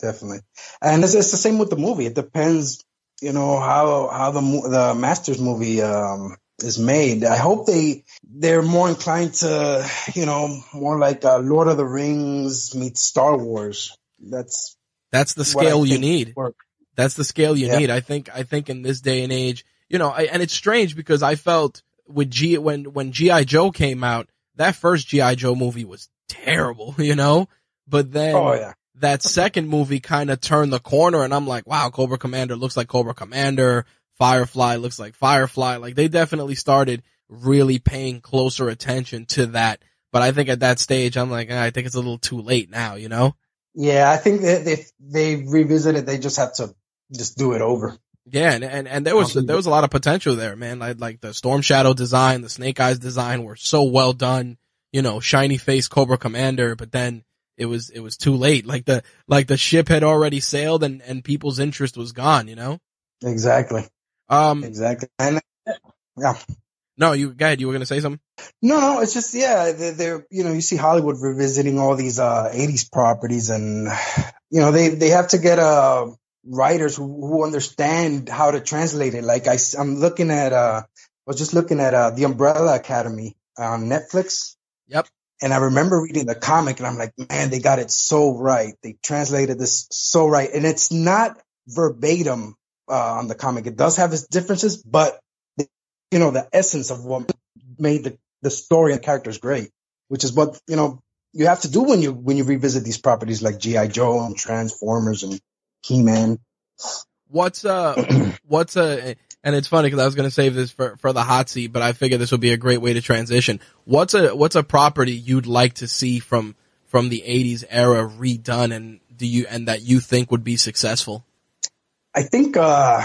definitely. And it's, it's the same with the movie. It depends, you know, how how the the Masters movie um, is made. I hope they they're more inclined to, you know, more like uh, Lord of the Rings meets Star Wars. That's That's the scale you need. work. That's the scale you Yeah. need. I think, I think in this day and age, you know, I, and it's strange because I felt with G, when, when G.I. Joe came out, that first G.I. Joe movie was terrible, you know? But then Oh yeah, that second movie kind of turned the corner and I'm like, wow, Cobra Commander looks like Cobra Commander. Firefly looks like Firefly. Like they definitely started really paying closer attention to that. But I think at that stage, I'm like, eh, I think it's a little too late now, you know? yeah. I think that if they revisit it, they just have to just do it over. Yeah, and, and, and there was, there was a lot of potential there, man. Like, like the Storm Shadow design, the Snake Eyes design were so well done, you know, shiny face Cobra Commander, but then it was, it was too late. Like the, like the ship had already sailed and, and people's interest was gone, you know? Exactly, Um, exactly. And yeah. no, you, go ahead. You were going to say something? No, no, it's just yeah, they're, they're you know you see Hollywood revisiting all these uh 80s properties, and you know they they have to get uh writers who, who understand how to translate it. Like I am looking at uh I was just looking at uh the Umbrella Academy on Netflix. Yep. And I remember reading the comic, and I'm like, man, they got it so right. They translated this so right, and it's not verbatim uh, on the comic. It does have its differences, but you know the essence of what made the, the story and characters great, which is what you know you have to do when you when you revisit these properties like GI Joe and Transformers and He Man. What's, uh, what's, uh, and it's funny because I was going to save this for, for the hot seat, but I figured this would be a great way to transition. What's a, what's a property you'd like to see from, from the 80s era redone and do you, and that you think would be successful? I think uh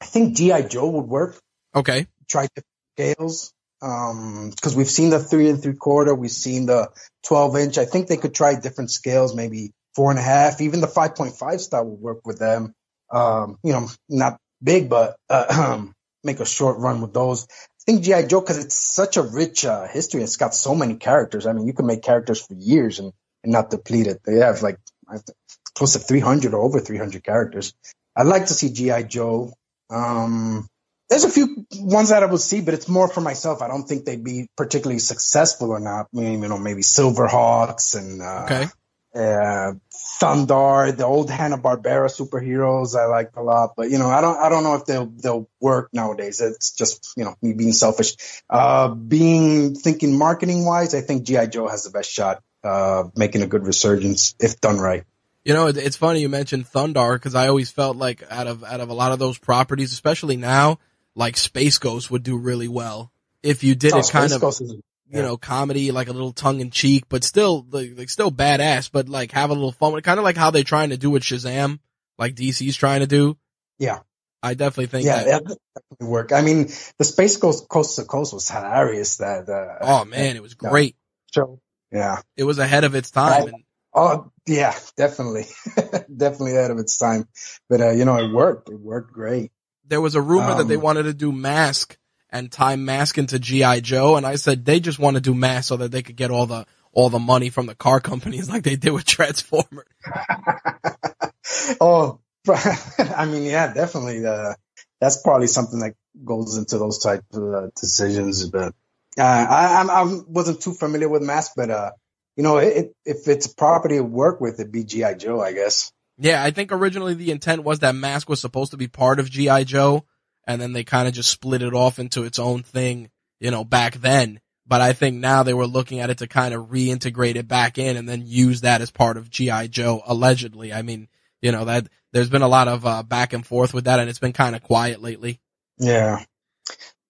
I think GI Joe would work. Okay. Try different scales. Um, because we've seen the three and three quarter, we've seen the 12 inch. I think they could try different scales, maybe four and a half, even the 5.5 style would work with them. Um, you know, not big, but, uh, make a short run with those. I think GI Joe, cause it's such a rich, uh, history. It's got so many characters. I mean, you can make characters for years and, and not deplete it. They have like I have to- close to 300 or over 300 characters. I'd like to see GI Joe. Um, there's a few ones that I would see, but it's more for myself. I don't think they'd be particularly successful or not. I mean, you know, maybe Silverhawks and uh, Okay. uh, Thundarr, the old Hanna Barbera superheroes. I like a lot, but you know, I don't, I don't know if they'll they'll work nowadays. It's just you know me being selfish. Uh, being thinking marketing wise, I think GI Joe has the best shot uh, making a good resurgence if done right. You know, it's funny you mentioned Thundarr because I always felt like out of out of a lot of those properties, especially now, like Space Ghost would do really well if you did Oh, it kind Space of is- you know comedy, like a little tongue in cheek, but still like, like still badass, but like have a little fun. with it. Kind of like how they're trying to do with Shazam, like DC's trying to do. Yeah. I definitely think yeah, that. that definitely work. I mean, the Space Ghost Coast to Coast was hilarious. That uh, Oh man, it was Yeah. great. show. Yeah. It was ahead of its time. Right. And Oh yeah, definitely, definitely ahead of its time. But uh, you know, it worked. It worked great. there was a rumor that they Um, wanted to do Mask and tie Mask into GI Joe, and I said they just want to do Mask so that they could get all the all the money from the car companies like they did with Transformers. oh, I mean, yeah, definitely. Uh, that's probably something that goes into those type of uh, decisions. But uh, I, I wasn't too familiar with Mask, but uh, you know, it, if it's a property to work with, it'd be GI Joe, I guess. Yeah, I think originally the intent was that Mask was supposed to be part of GI Joe, and then they kind of just split it off into its own thing, you know, back then. But I think now they were looking at it to kind of reintegrate it back in and then use that as part of GI Joe, allegedly. I mean, you know that there's been a lot of uh, back and forth with that, and it's been kind of quiet lately. Yeah,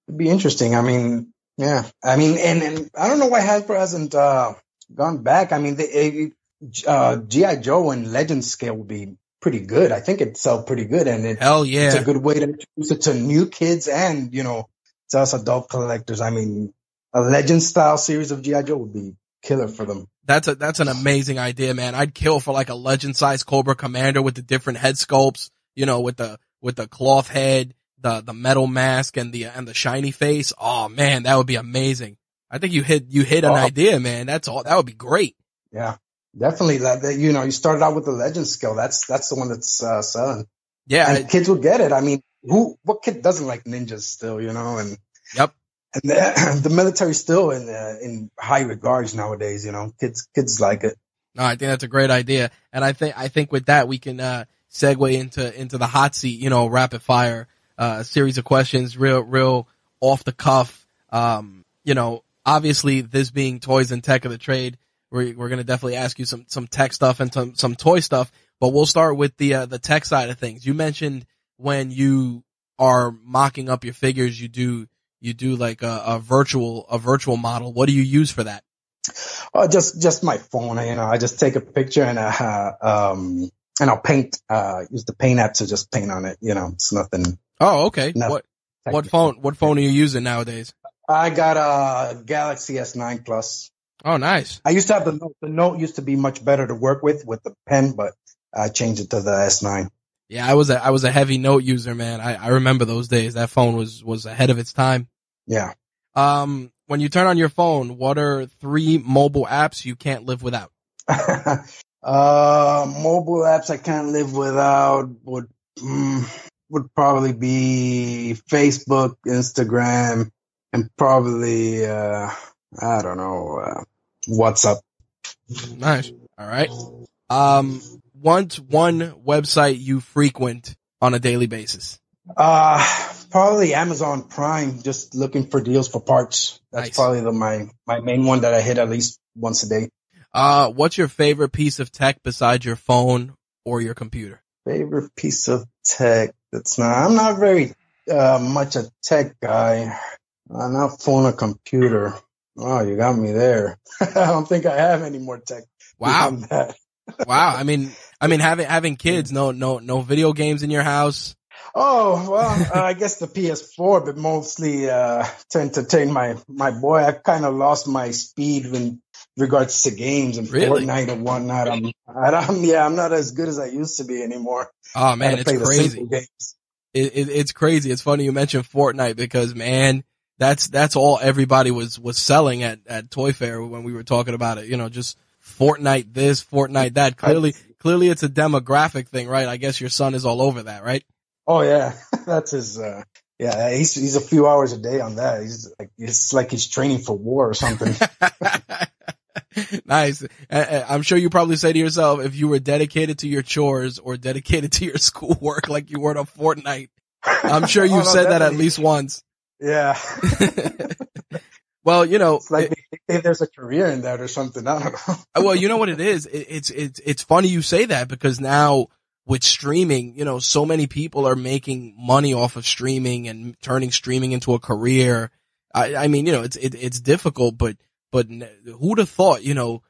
it'd be interesting. I mean, yeah, I mean, and, and I don't know why Hasbro hasn't uh, gone back. I mean, they, uh, GI Joe and Legend scale would be pretty good. I think it'd sell pretty good, and it, Hell yeah! it's a good way to introduce it to new kids and you know to us adult collectors. I mean, a Legend style series of GI Joe would be killer for them. That's a that's an amazing idea, man. I'd kill for like a legend sized Cobra Commander with the different head sculpts, you know, with the with the cloth head, the the metal mask, and the and the shiny face. Oh man, that would be amazing. I think you hit you hit an Oh. idea, man. That's all. That would be great. Yeah, definitely. That, that you know, you started out with the Legend skill. That's that's the one that's uh, selling. Yeah. and kids will get it. I mean, who, what kid doesn't like ninjas still, you know? And Yep. and the, the military's still in uh, in high regards nowadays. You know, kids kids like it. No, I think that's a great idea, and I think I think with that we can uh, segue into into the hot seat. You know, rapid fire uh, series of questions, real real off the cuff. Um, you know, obviously this being toys and tech of the trade, we're we're gonna definitely ask you some some tech stuff and some some toy stuff. But we'll start with the uh, the tech side of things. You mentioned when you are mocking up your figures, you do you do like a, a virtual a virtual model. What do you use for that? Oh, just just my phone. You know, I just take a picture and uh, um and I'll paint. Uh, use the paint app to just paint on it. You know, it's nothing. Oh, okay. No. What what phone what phone are you using nowadays? I got a Galaxy S9 Plus. Oh, nice. I used to have the Note. The Note used to be much better to work with with the pen, but I changed it to the S9. Yeah, I was a I was a heavy note user, man. I, I remember those days. That phone was was ahead of its time. Yeah. Um, when you turn on your phone, what are three mobile apps you can't live without? uh, mobile apps I can't live without would mm, would probably be Facebook, Instagram, and probably uh, I don't know uh, WhatsApp. Nice. All right. Um, once one website you frequent on a daily basis. Uh, probably Amazon Prime. Just looking for deals for parts. That's Nice. probably the my my main one that I hit at least once a day. Uh, what's your favorite piece of tech besides your phone or your computer? Favorite piece of tech? That's not. I'm not very uh, much a tech guy. I'm not phone or computer. Oh, you got me there. I don't think I have any more tech. Wow. Wow. I mean, I mean, having, having kids, no, no, no video games in your house. Oh well, uh, I guess the PS4, but mostly uh, to entertain my my boy. I kind of lost my speed in regards to games and Really? Fortnite and whatnot. I'm, I don't, yeah, I'm not as good as I used to be anymore. Oh man, it's crazy. it, it, it's crazy. It's funny you mentioned Fortnite because man, that's that's all everybody was was selling at at Toy Fair when we were talking about it. You know, just Fortnite this, Fortnite that. Clearly, clearly it's a demographic thing, right? I guess your son is all over that, right? Oh yeah, that's his. Uh, yeah, he's he's a few hours a day on that. He's like it's like he's training for war or something. nice. I'm sure you probably say to yourself, if you were dedicated to your chores or dedicated to your schoolwork like you were to Fortnite, I'm sure you've Oh, no, said that at least once. Yeah, well, you know, it's like it- if there's a career in that or something. I don't know. Uh, well, you know what it is. It, it's it's it's funny you say that because now with streaming, you know, so many people are making money off of streaming and turning streaming into a career. I, I mean, you know, it's it, it's difficult, but but who'd have thought, you know,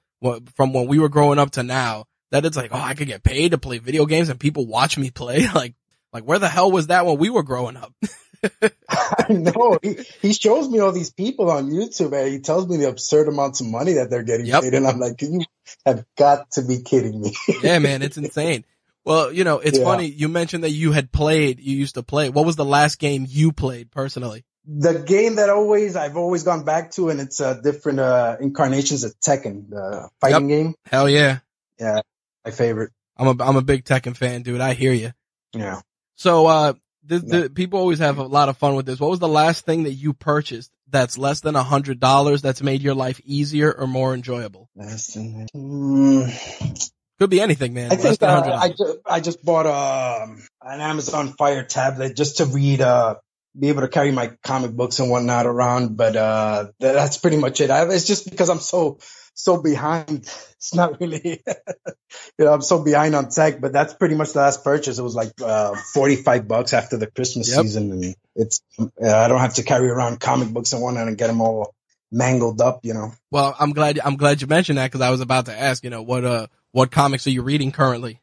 from when we were growing up to now that it's like, oh, I could get paid to play video games and people watch me play. Like, like where the hell was that when we were growing up? I know. He, he shows me all these people on YouTube and he tells me the absurd amounts of money that they're getting yep. paid. And I'm like, you have got to be kidding me. yeah, man, it's insane. Well, you know, it's yeah. funny. You mentioned that you had played, you used to play. What was the last game you played personally? The game that always, I've always gone back to and it's uh, different, uh, incarnations of Tekken, the fighting yep. game. Hell yeah. Yeah. My favorite. I'm a, I'm a big Tekken fan, dude. I hear you. Yeah. So, uh, the, the, people always have a lot of fun with this. What was the last thing that you purchased that's less than a hundred dollars that's made your life easier or more enjoyable? Less than, mm, could be anything, man. I think uh, I, just, I just bought um, an Amazon Fire tablet just to read, uh, be able to carry my comic books and whatnot around. But uh, that's pretty much it. I, it's just because I'm so so behind. It's not really, you know, I'm so behind on tech, but that's pretty much the last purchase. It was like, uh, 45 bucks after the Christmas yep. season. And it's, uh, I don't have to carry around comic books and whatnot and get them all mangled up, you know. Well, I'm glad, I'm glad you mentioned that because I was about to ask, you know, what, uh, what comics are you reading currently?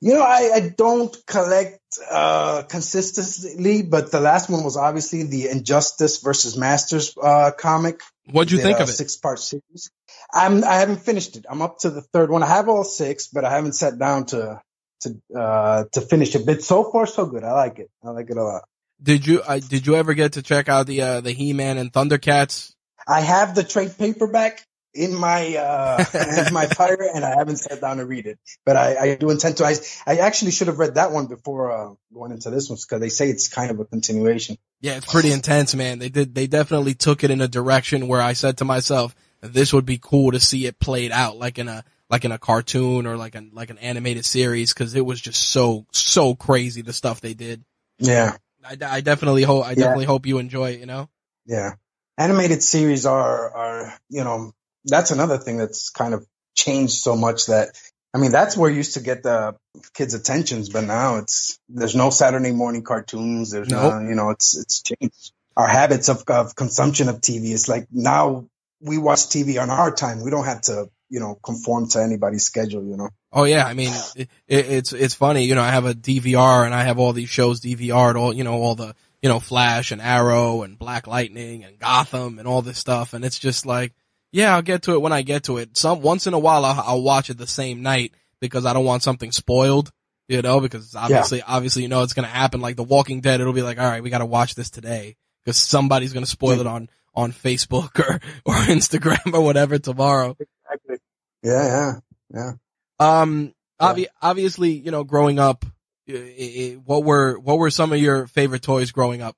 You know, I, I don't collect uh, consistently, but the last one was obviously the Injustice versus Masters uh, comic. What'd you the, think of it? Six part series. I'm I haven't finished it. I'm up to the third one. I have all six, but I haven't sat down to to uh to finish it. But so far, so good. I like it. I like it a lot. Did you uh, did you ever get to check out the uh, the He Man and Thundercats? I have the trade paperback in my uh in my fire, and I haven't sat down to read it. But I, I do intend to. I I actually should have read that one before uh, going into this one because they say it's kind of a continuation. Yeah, it's pretty intense, man. They did. They definitely took it in a direction where I said to myself this would be cool to see it played out like in a like in a cartoon or like an like an animated series because it was just so so crazy the stuff they did. Yeah, I, I definitely hope I definitely yeah. hope you enjoy it. You know. Yeah, animated series are are you know that's another thing that's kind of changed so much that I mean that's where you used to get the kids' attentions, but now it's there's no Saturday morning cartoons. There's nope. no you know it's it's changed. Our habits of, of consumption of TV is like now we watch TV on our time. We don't have to, you know, conform to anybody's schedule, you know? Oh yeah. I mean, it, it's, it's funny, you know, I have a DVR and I have all these shows DVR'd, all, you know, all the, you know, Flash and Arrow and Black Lightning and Gotham and all this stuff. And it's just like, yeah, I'll get to it when I get to it. Some, once in a while I'll, I'll watch it the same night because I don't want something spoiled, you know, because obviously, yeah. obviously, you know, it's going to happen. Like The Walking Dead, it'll be like, all right, we got to watch this today because somebody's going to spoil it on, on Facebook or, or Instagram or whatever tomorrow. Exactly. Yeah, yeah, yeah. Um, obvi- obviously, you know, growing up, it, it, what were, what were some of your favorite toys growing up?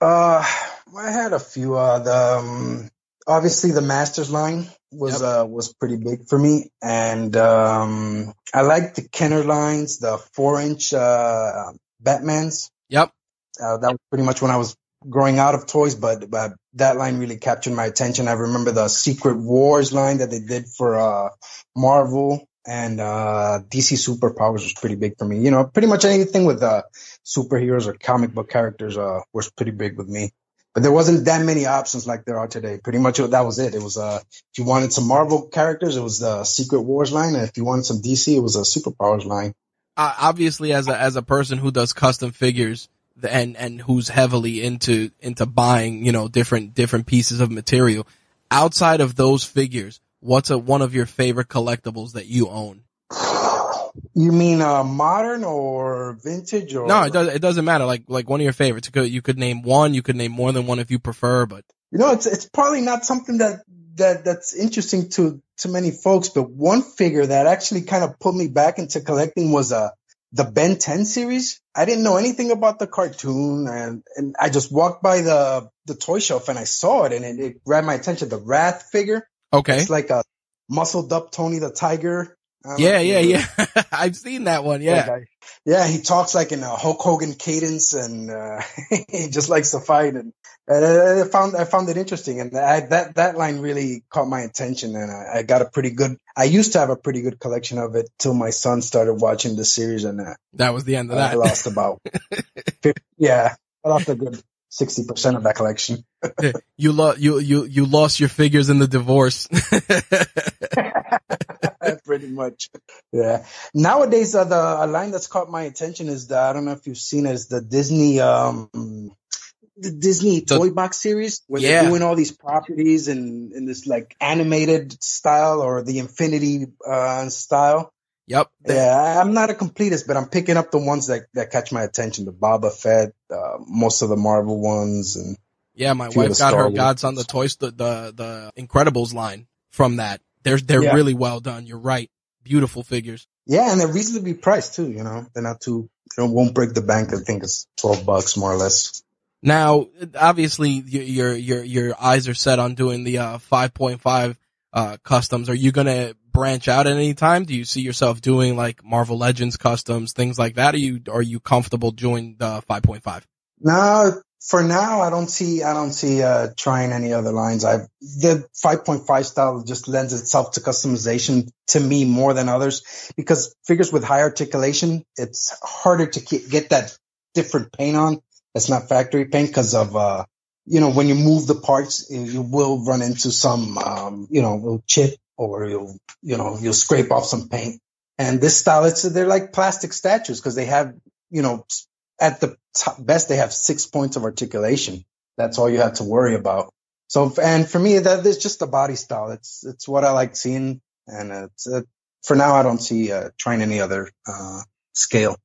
Uh, I had a few, uh, the, um, obviously the Masters line was, yep. uh, was pretty big for me. And, um, I liked the Kenner lines, the four inch, uh, Batmans. Yep. Uh, that was pretty much when I was growing out of toys, but, but that line really captured my attention. I remember the Secret Wars line that they did for uh, Marvel and uh, DC Superpowers was pretty big for me. You know, pretty much anything with uh, superheroes or comic book characters uh, was pretty big with me. But there wasn't that many options like there are today. Pretty much that was it. It was uh, if you wanted some Marvel characters, it was the Secret Wars line, and if you wanted some DC, it was a Superpowers line. Uh, obviously, as a as a person who does custom figures, and and who's heavily into into buying you know different different pieces of material. Outside of those figures what's a one of your favorite collectibles that you own? You mean uh modern or vintage or? No it does it doesn't matter. Like like one of your favorites. You could, you could name one you could name more than one if you prefer but. You know it's it's probably not something that that that's interesting to to many folks but one figure that actually kind of put me back into collecting was a the Ben 10 series. I didn't know anything about the cartoon and, and I just walked by the, the toy shelf and I saw it and it, it grabbed my attention. The Rath figure. Okay. It's like a muscled up Tony the Tiger. Yeah, yeah, yeah. I've seen that one. Yeah. Yeah. He talks like in a Hulk Hogan cadence and, uh, he just likes to fight. And uh, I found I found it interesting, and I, that that line really caught my attention, and I, I, got a pretty good. I used to have a pretty good collection of it till my son started watching the series, and uh, that was the end of I that. lost about 50, yeah, I lost a good sixty percent of that collection. you lost you you you lost your figures in the divorce. pretty much, yeah. Nowadays, uh, the a line that's caught my attention is the I don't know if you've seen it, is the Disney um the Disney The- toy box series where Yeah. they're doing all these properties in in this like animated style or the Infinity uh style. yep. Yeah, I'm not a completist, but I'm picking up the ones that that catch my attention. The Boba Fett, uh, most of the Marvel ones, and Yeah, my wife got her Wars godson the toys the, the the Incredibles line from that. They're they're Yeah. really well done. You're right. Beautiful figures. yeah, and they're reasonably priced too. You know, they're not too. They won't break the bank. I think it's twelve bucks more or less. Now, obviously, your your your, eyes are set on doing the uh, 5.5 uh, customs. Are you gonna branch out at any time? Do you see yourself doing like Marvel Legends customs, things like that? Are you are you comfortable doing the 5.5? No, for now, I don't see. I don't see uh, trying any other lines. I the 5.5 style just lends itself to customization to me more than others because figures with high articulation, it's harder to get that different paint on. That's not factory paint because of uh, you know when you move the parts, you- will run into some um, you know chip or you'll you know you'll scrape off some paint. And this style, it's they're like plastic statues because they have you know at the top, best they have six points of articulation. That's all you have to worry about. So, and for me, that is just the body style. It's it's what I like seeing, and it's uh, for now I don't see uh, trying any other uh, scale.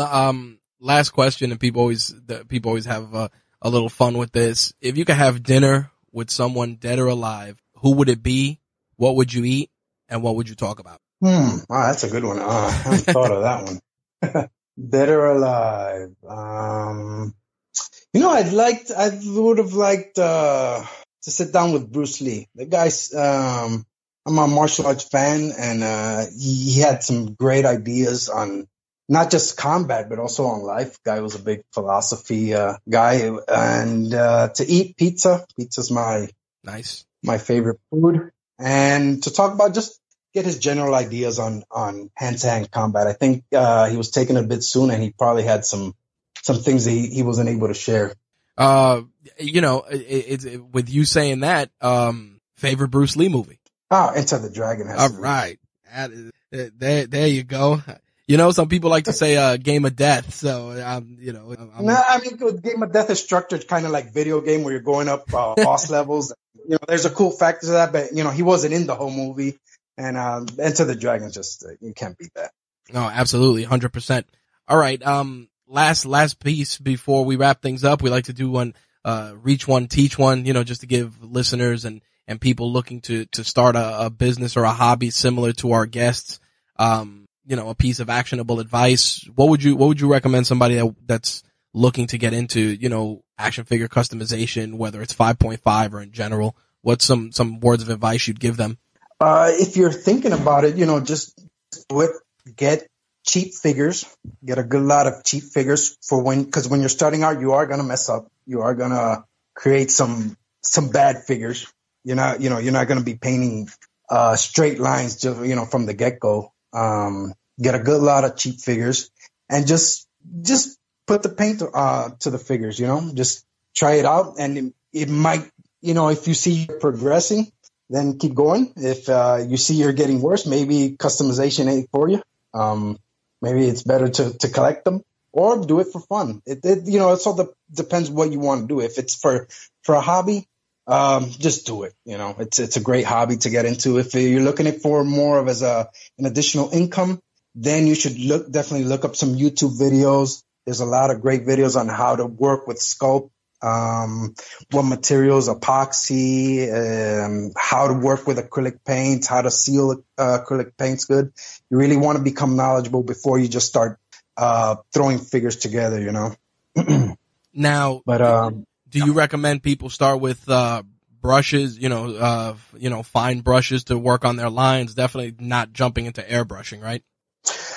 Um, last question, and people always people always have uh, a little fun with this. If you could have dinner with someone dead or alive, who would it be? What would you eat? And what would you talk about? Hmm, wow, that's a good one. Uh, I haven't thought of that one. Dead or alive? Um, you know, I'd liked, I would have liked uh, to sit down with Bruce Lee. The guy's, um, I'm a martial arts fan, and uh, he had some great ideas on not just combat, but also on life. Guy was a big philosophy uh, guy, and uh, to eat pizza. Pizza's my Nice. my favorite food, and to talk about just get his general ideas on on hand to hand combat. I think uh, he was taken a bit soon, and he probably had some some things that he, he wasn't able to share. Uh, you know, it, it's it, with you saying that, um, favorite Bruce Lee movie. Ah, Enter the Dragon. Has All right. Is- There, there you go. You know, some people like to say, uh, game of death. So, um, you know, I'm, No, I mean, Game of Death is structured kind of like video game where you're going up uh, boss levels. You know, there's a cool factor to that, but you know, he wasn't in the whole movie. And um, Enter the Dragon, just uh, you can't beat that. no, absolutely. hundred percent. All right. Um, last, last piece before we wrap things up, we like to do one, uh, reach one, teach one, you know, just to give listeners and, and people looking to, to start a, a business or a hobby similar to our guests, um, you know, a piece of actionable advice. What would you, what would you recommend somebody that, that's looking to get into, you know, action figure customization, whether it's 5.5 or in general? What's some, some words of advice you'd give them? Uh, if you're thinking about it, you know, just do it. Get cheap figures. Get a good lot of cheap figures for when, because when you're starting out, you are gonna mess up. You are gonna create some some bad figures. You're not, you know, you're not gonna be painting uh, straight lines, just you know, from the get go. Um, get a good lot of cheap figures, and just just put the paint uh, to the figures. You know, just try it out, and it, it might, you know, if you see you're progressing then keep going. If uh, you see you're getting worse, maybe customization ain't for you. Um, maybe it's better to, to collect them or do it for fun. It, it you know, it all de- depends what you want to do. If it's for for a hobby, um, just do it. You know, it's it's a great hobby to get into. If you're looking at for more of as a an additional income, then you should look definitely look up some YouTube videos. There's a lot of great videos on how to work with sculpt, um, what materials, epoxy, um, how to work with acrylic paints, how to seal uh, acrylic paints good. You really want to become knowledgeable before you just start uh, throwing figures together, you know. Now, But um, do you recommend people start with uh brushes you know uh you know fine brushes to work on their lines definitely not jumping into airbrushing right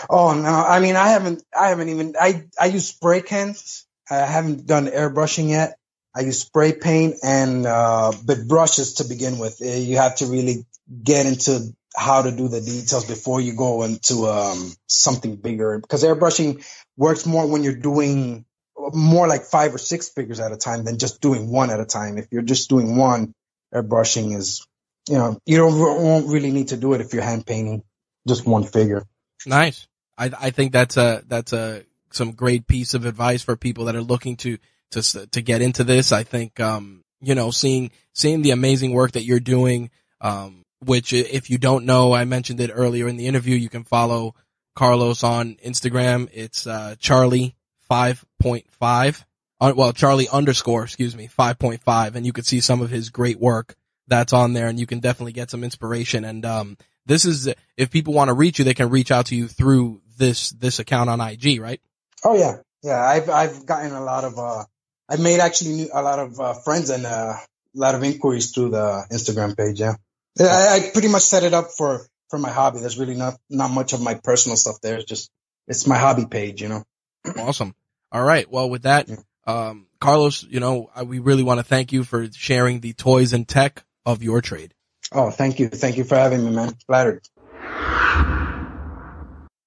oh no, I mean I haven't, I haven't even, I I use spray cans. I haven't done airbrushing yet. I use spray paint and uh, but brushes to begin with. Uh, you have to really get into how to do the details before you go into um, something bigger because airbrushing works more when you're doing more like five or six figures at a time than just doing one at a time. If you're just doing one, airbrushing is, you know, you don't won't really need to do it if you're hand painting just one figure. Nice. I I think that's a that's a some great piece of advice for people that are looking to to to get into this. I think um you know seeing seeing the amazing work that you're doing um which if you don't know, I mentioned it earlier in the interview, you can follow Carlos on Instagram. It's uh Charlie 5.5 uh, well, Charlie underscore, excuse me, 5.5 and you can see some of his great work that's on there and you can definitely get some inspiration. And, um, this is, if people want to reach you, they can reach out to you through this, this account on IG, right? Oh yeah. Yeah. I've, I've gotten a lot of, uh, I've made actually a lot of uh, friends and uh, a lot of inquiries through the Instagram page. Yeah. I, I pretty much set it up for, for my hobby. There's really not, not much of my personal stuff there. It's just, it's my hobby page, you know? Awesome. All right. Well, with that, um, Carlos, you know, we really want to thank you for sharing the toys and tech of your trade. Oh, thank you. Thank you for having me, man. Flattered.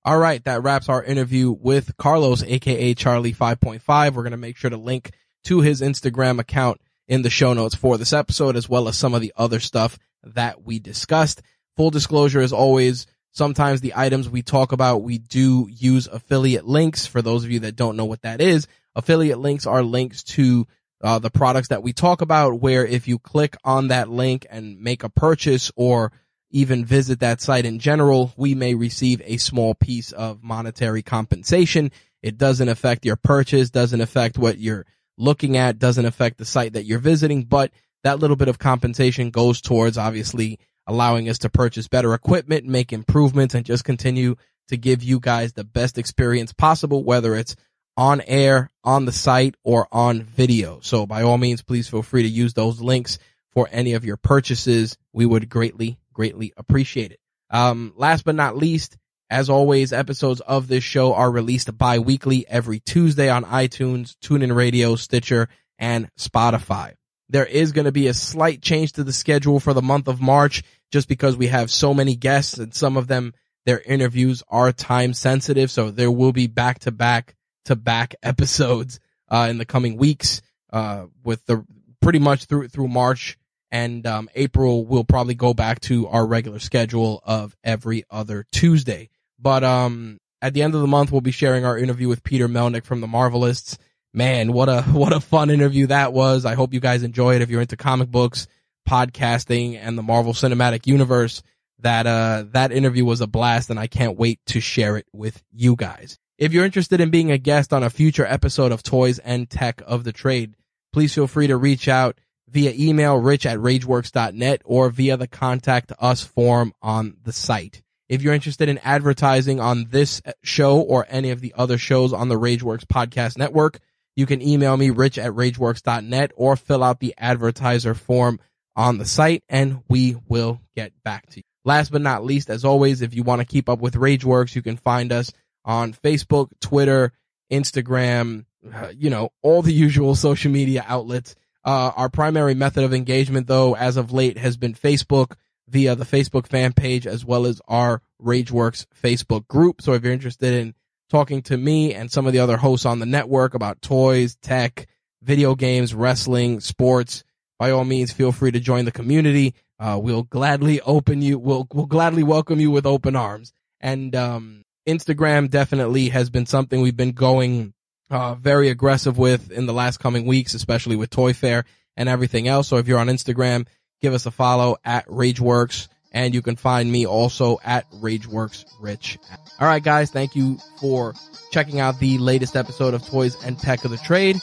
All right. That wraps our interview with Carlos, aka Charlie 5.5. We're going to make sure to link to his Instagram account in the show notes for this episode, as well as some of the other stuff that we discussed. Full disclosure, as always, sometimes the items we talk about, we do use affiliate links. For those of you that don't know what that is, affiliate links are links to uh, the products that we talk about, where if you click on that link and make a purchase or even visit that site in general, we may receive a small piece of monetary compensation. It doesn't affect your purchase, doesn't affect what you're looking at, doesn't affect the site that you're visiting, but that little bit of compensation goes towards obviously allowing us to purchase better equipment, make improvements, and just continue to give you guys the best experience possible, whether it's on air, on the site, or on video. So by all means, please feel free to use those links for any of your purchases. We would greatly, greatly appreciate it. Um, last but not least, as always, episodes of this show are released bi-weekly every Tuesday on iTunes, TuneIn Radio, Stitcher, and Spotify. There is going to be a slight change to the schedule for the month of March just because we have so many guests and some of them, their interviews are time sensitive. So there will be back to back to back episodes, uh, in the coming weeks, uh, with the pretty much through, through March and, um, April we'll probably go back to our regular schedule of every other Tuesday. But, um, at the end of the month, we'll be sharing our interview with Peter Melnick from the Marvelists man, what a, what a fun interview that was. I hope you guys enjoy it. If you're into comic books, podcasting and the Marvel Cinematic Universe, that, uh, that interview was a blast and I can't wait to share it with you guys. If you're interested in being a guest on a future episode of Toys and Tech of the Trade, please feel free to reach out via email rich at rageworks.net or via the contact us form on the site. If you're interested in advertising on this show or any of the other shows on the Rageworks podcast network, you can email me rich at rageworks.net or fill out the advertiser form on the site and we will get back to you. Last but not least, as always, if you want to keep up with Rageworks, you can find us on Facebook, Twitter, Instagram, uh, you know, all the usual social media outlets. Uh, our primary method of engagement, though, as of late has been Facebook via the Facebook fan page as well as our Rageworks Facebook group. So if you're interested in talking to me and some of the other hosts on the network about toys, tech, video games, wrestling, sports, by all means, feel free to join the community. Uh, we'll gladly open you. We'll, we'll gladly welcome you with open arms. And, um, Instagram definitely has been something we've been going, uh, very aggressive with in the last coming weeks, especially with Toy Fair and everything else. So if you're on Instagram, give us a follow at Rageworks and you can find me also at Rageworks Rich. All right, guys, thank you for checking out the latest episode of Toys and Tech of the Trade.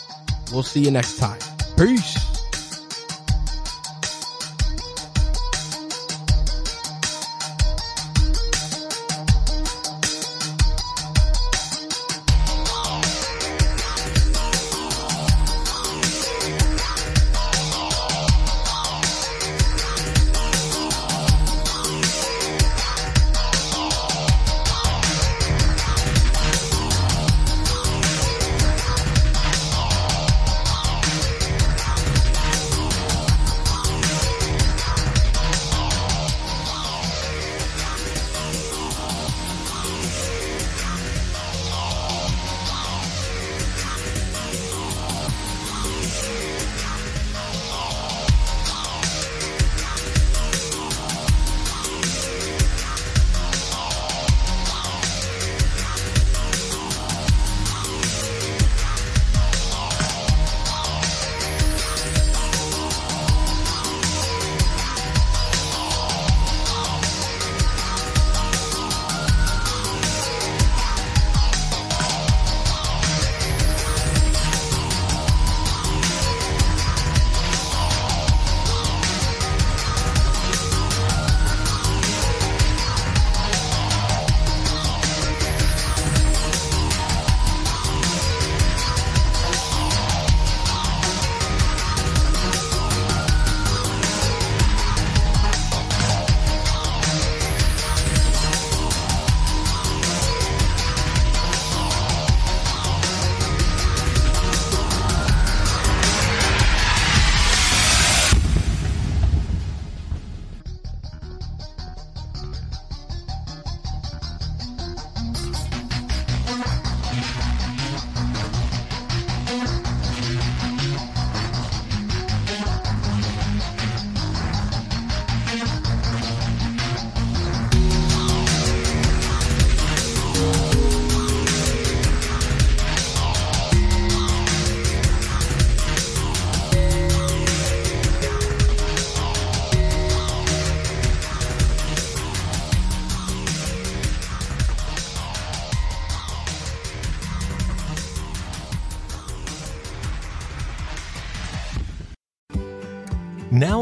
We'll see you next time. Peace.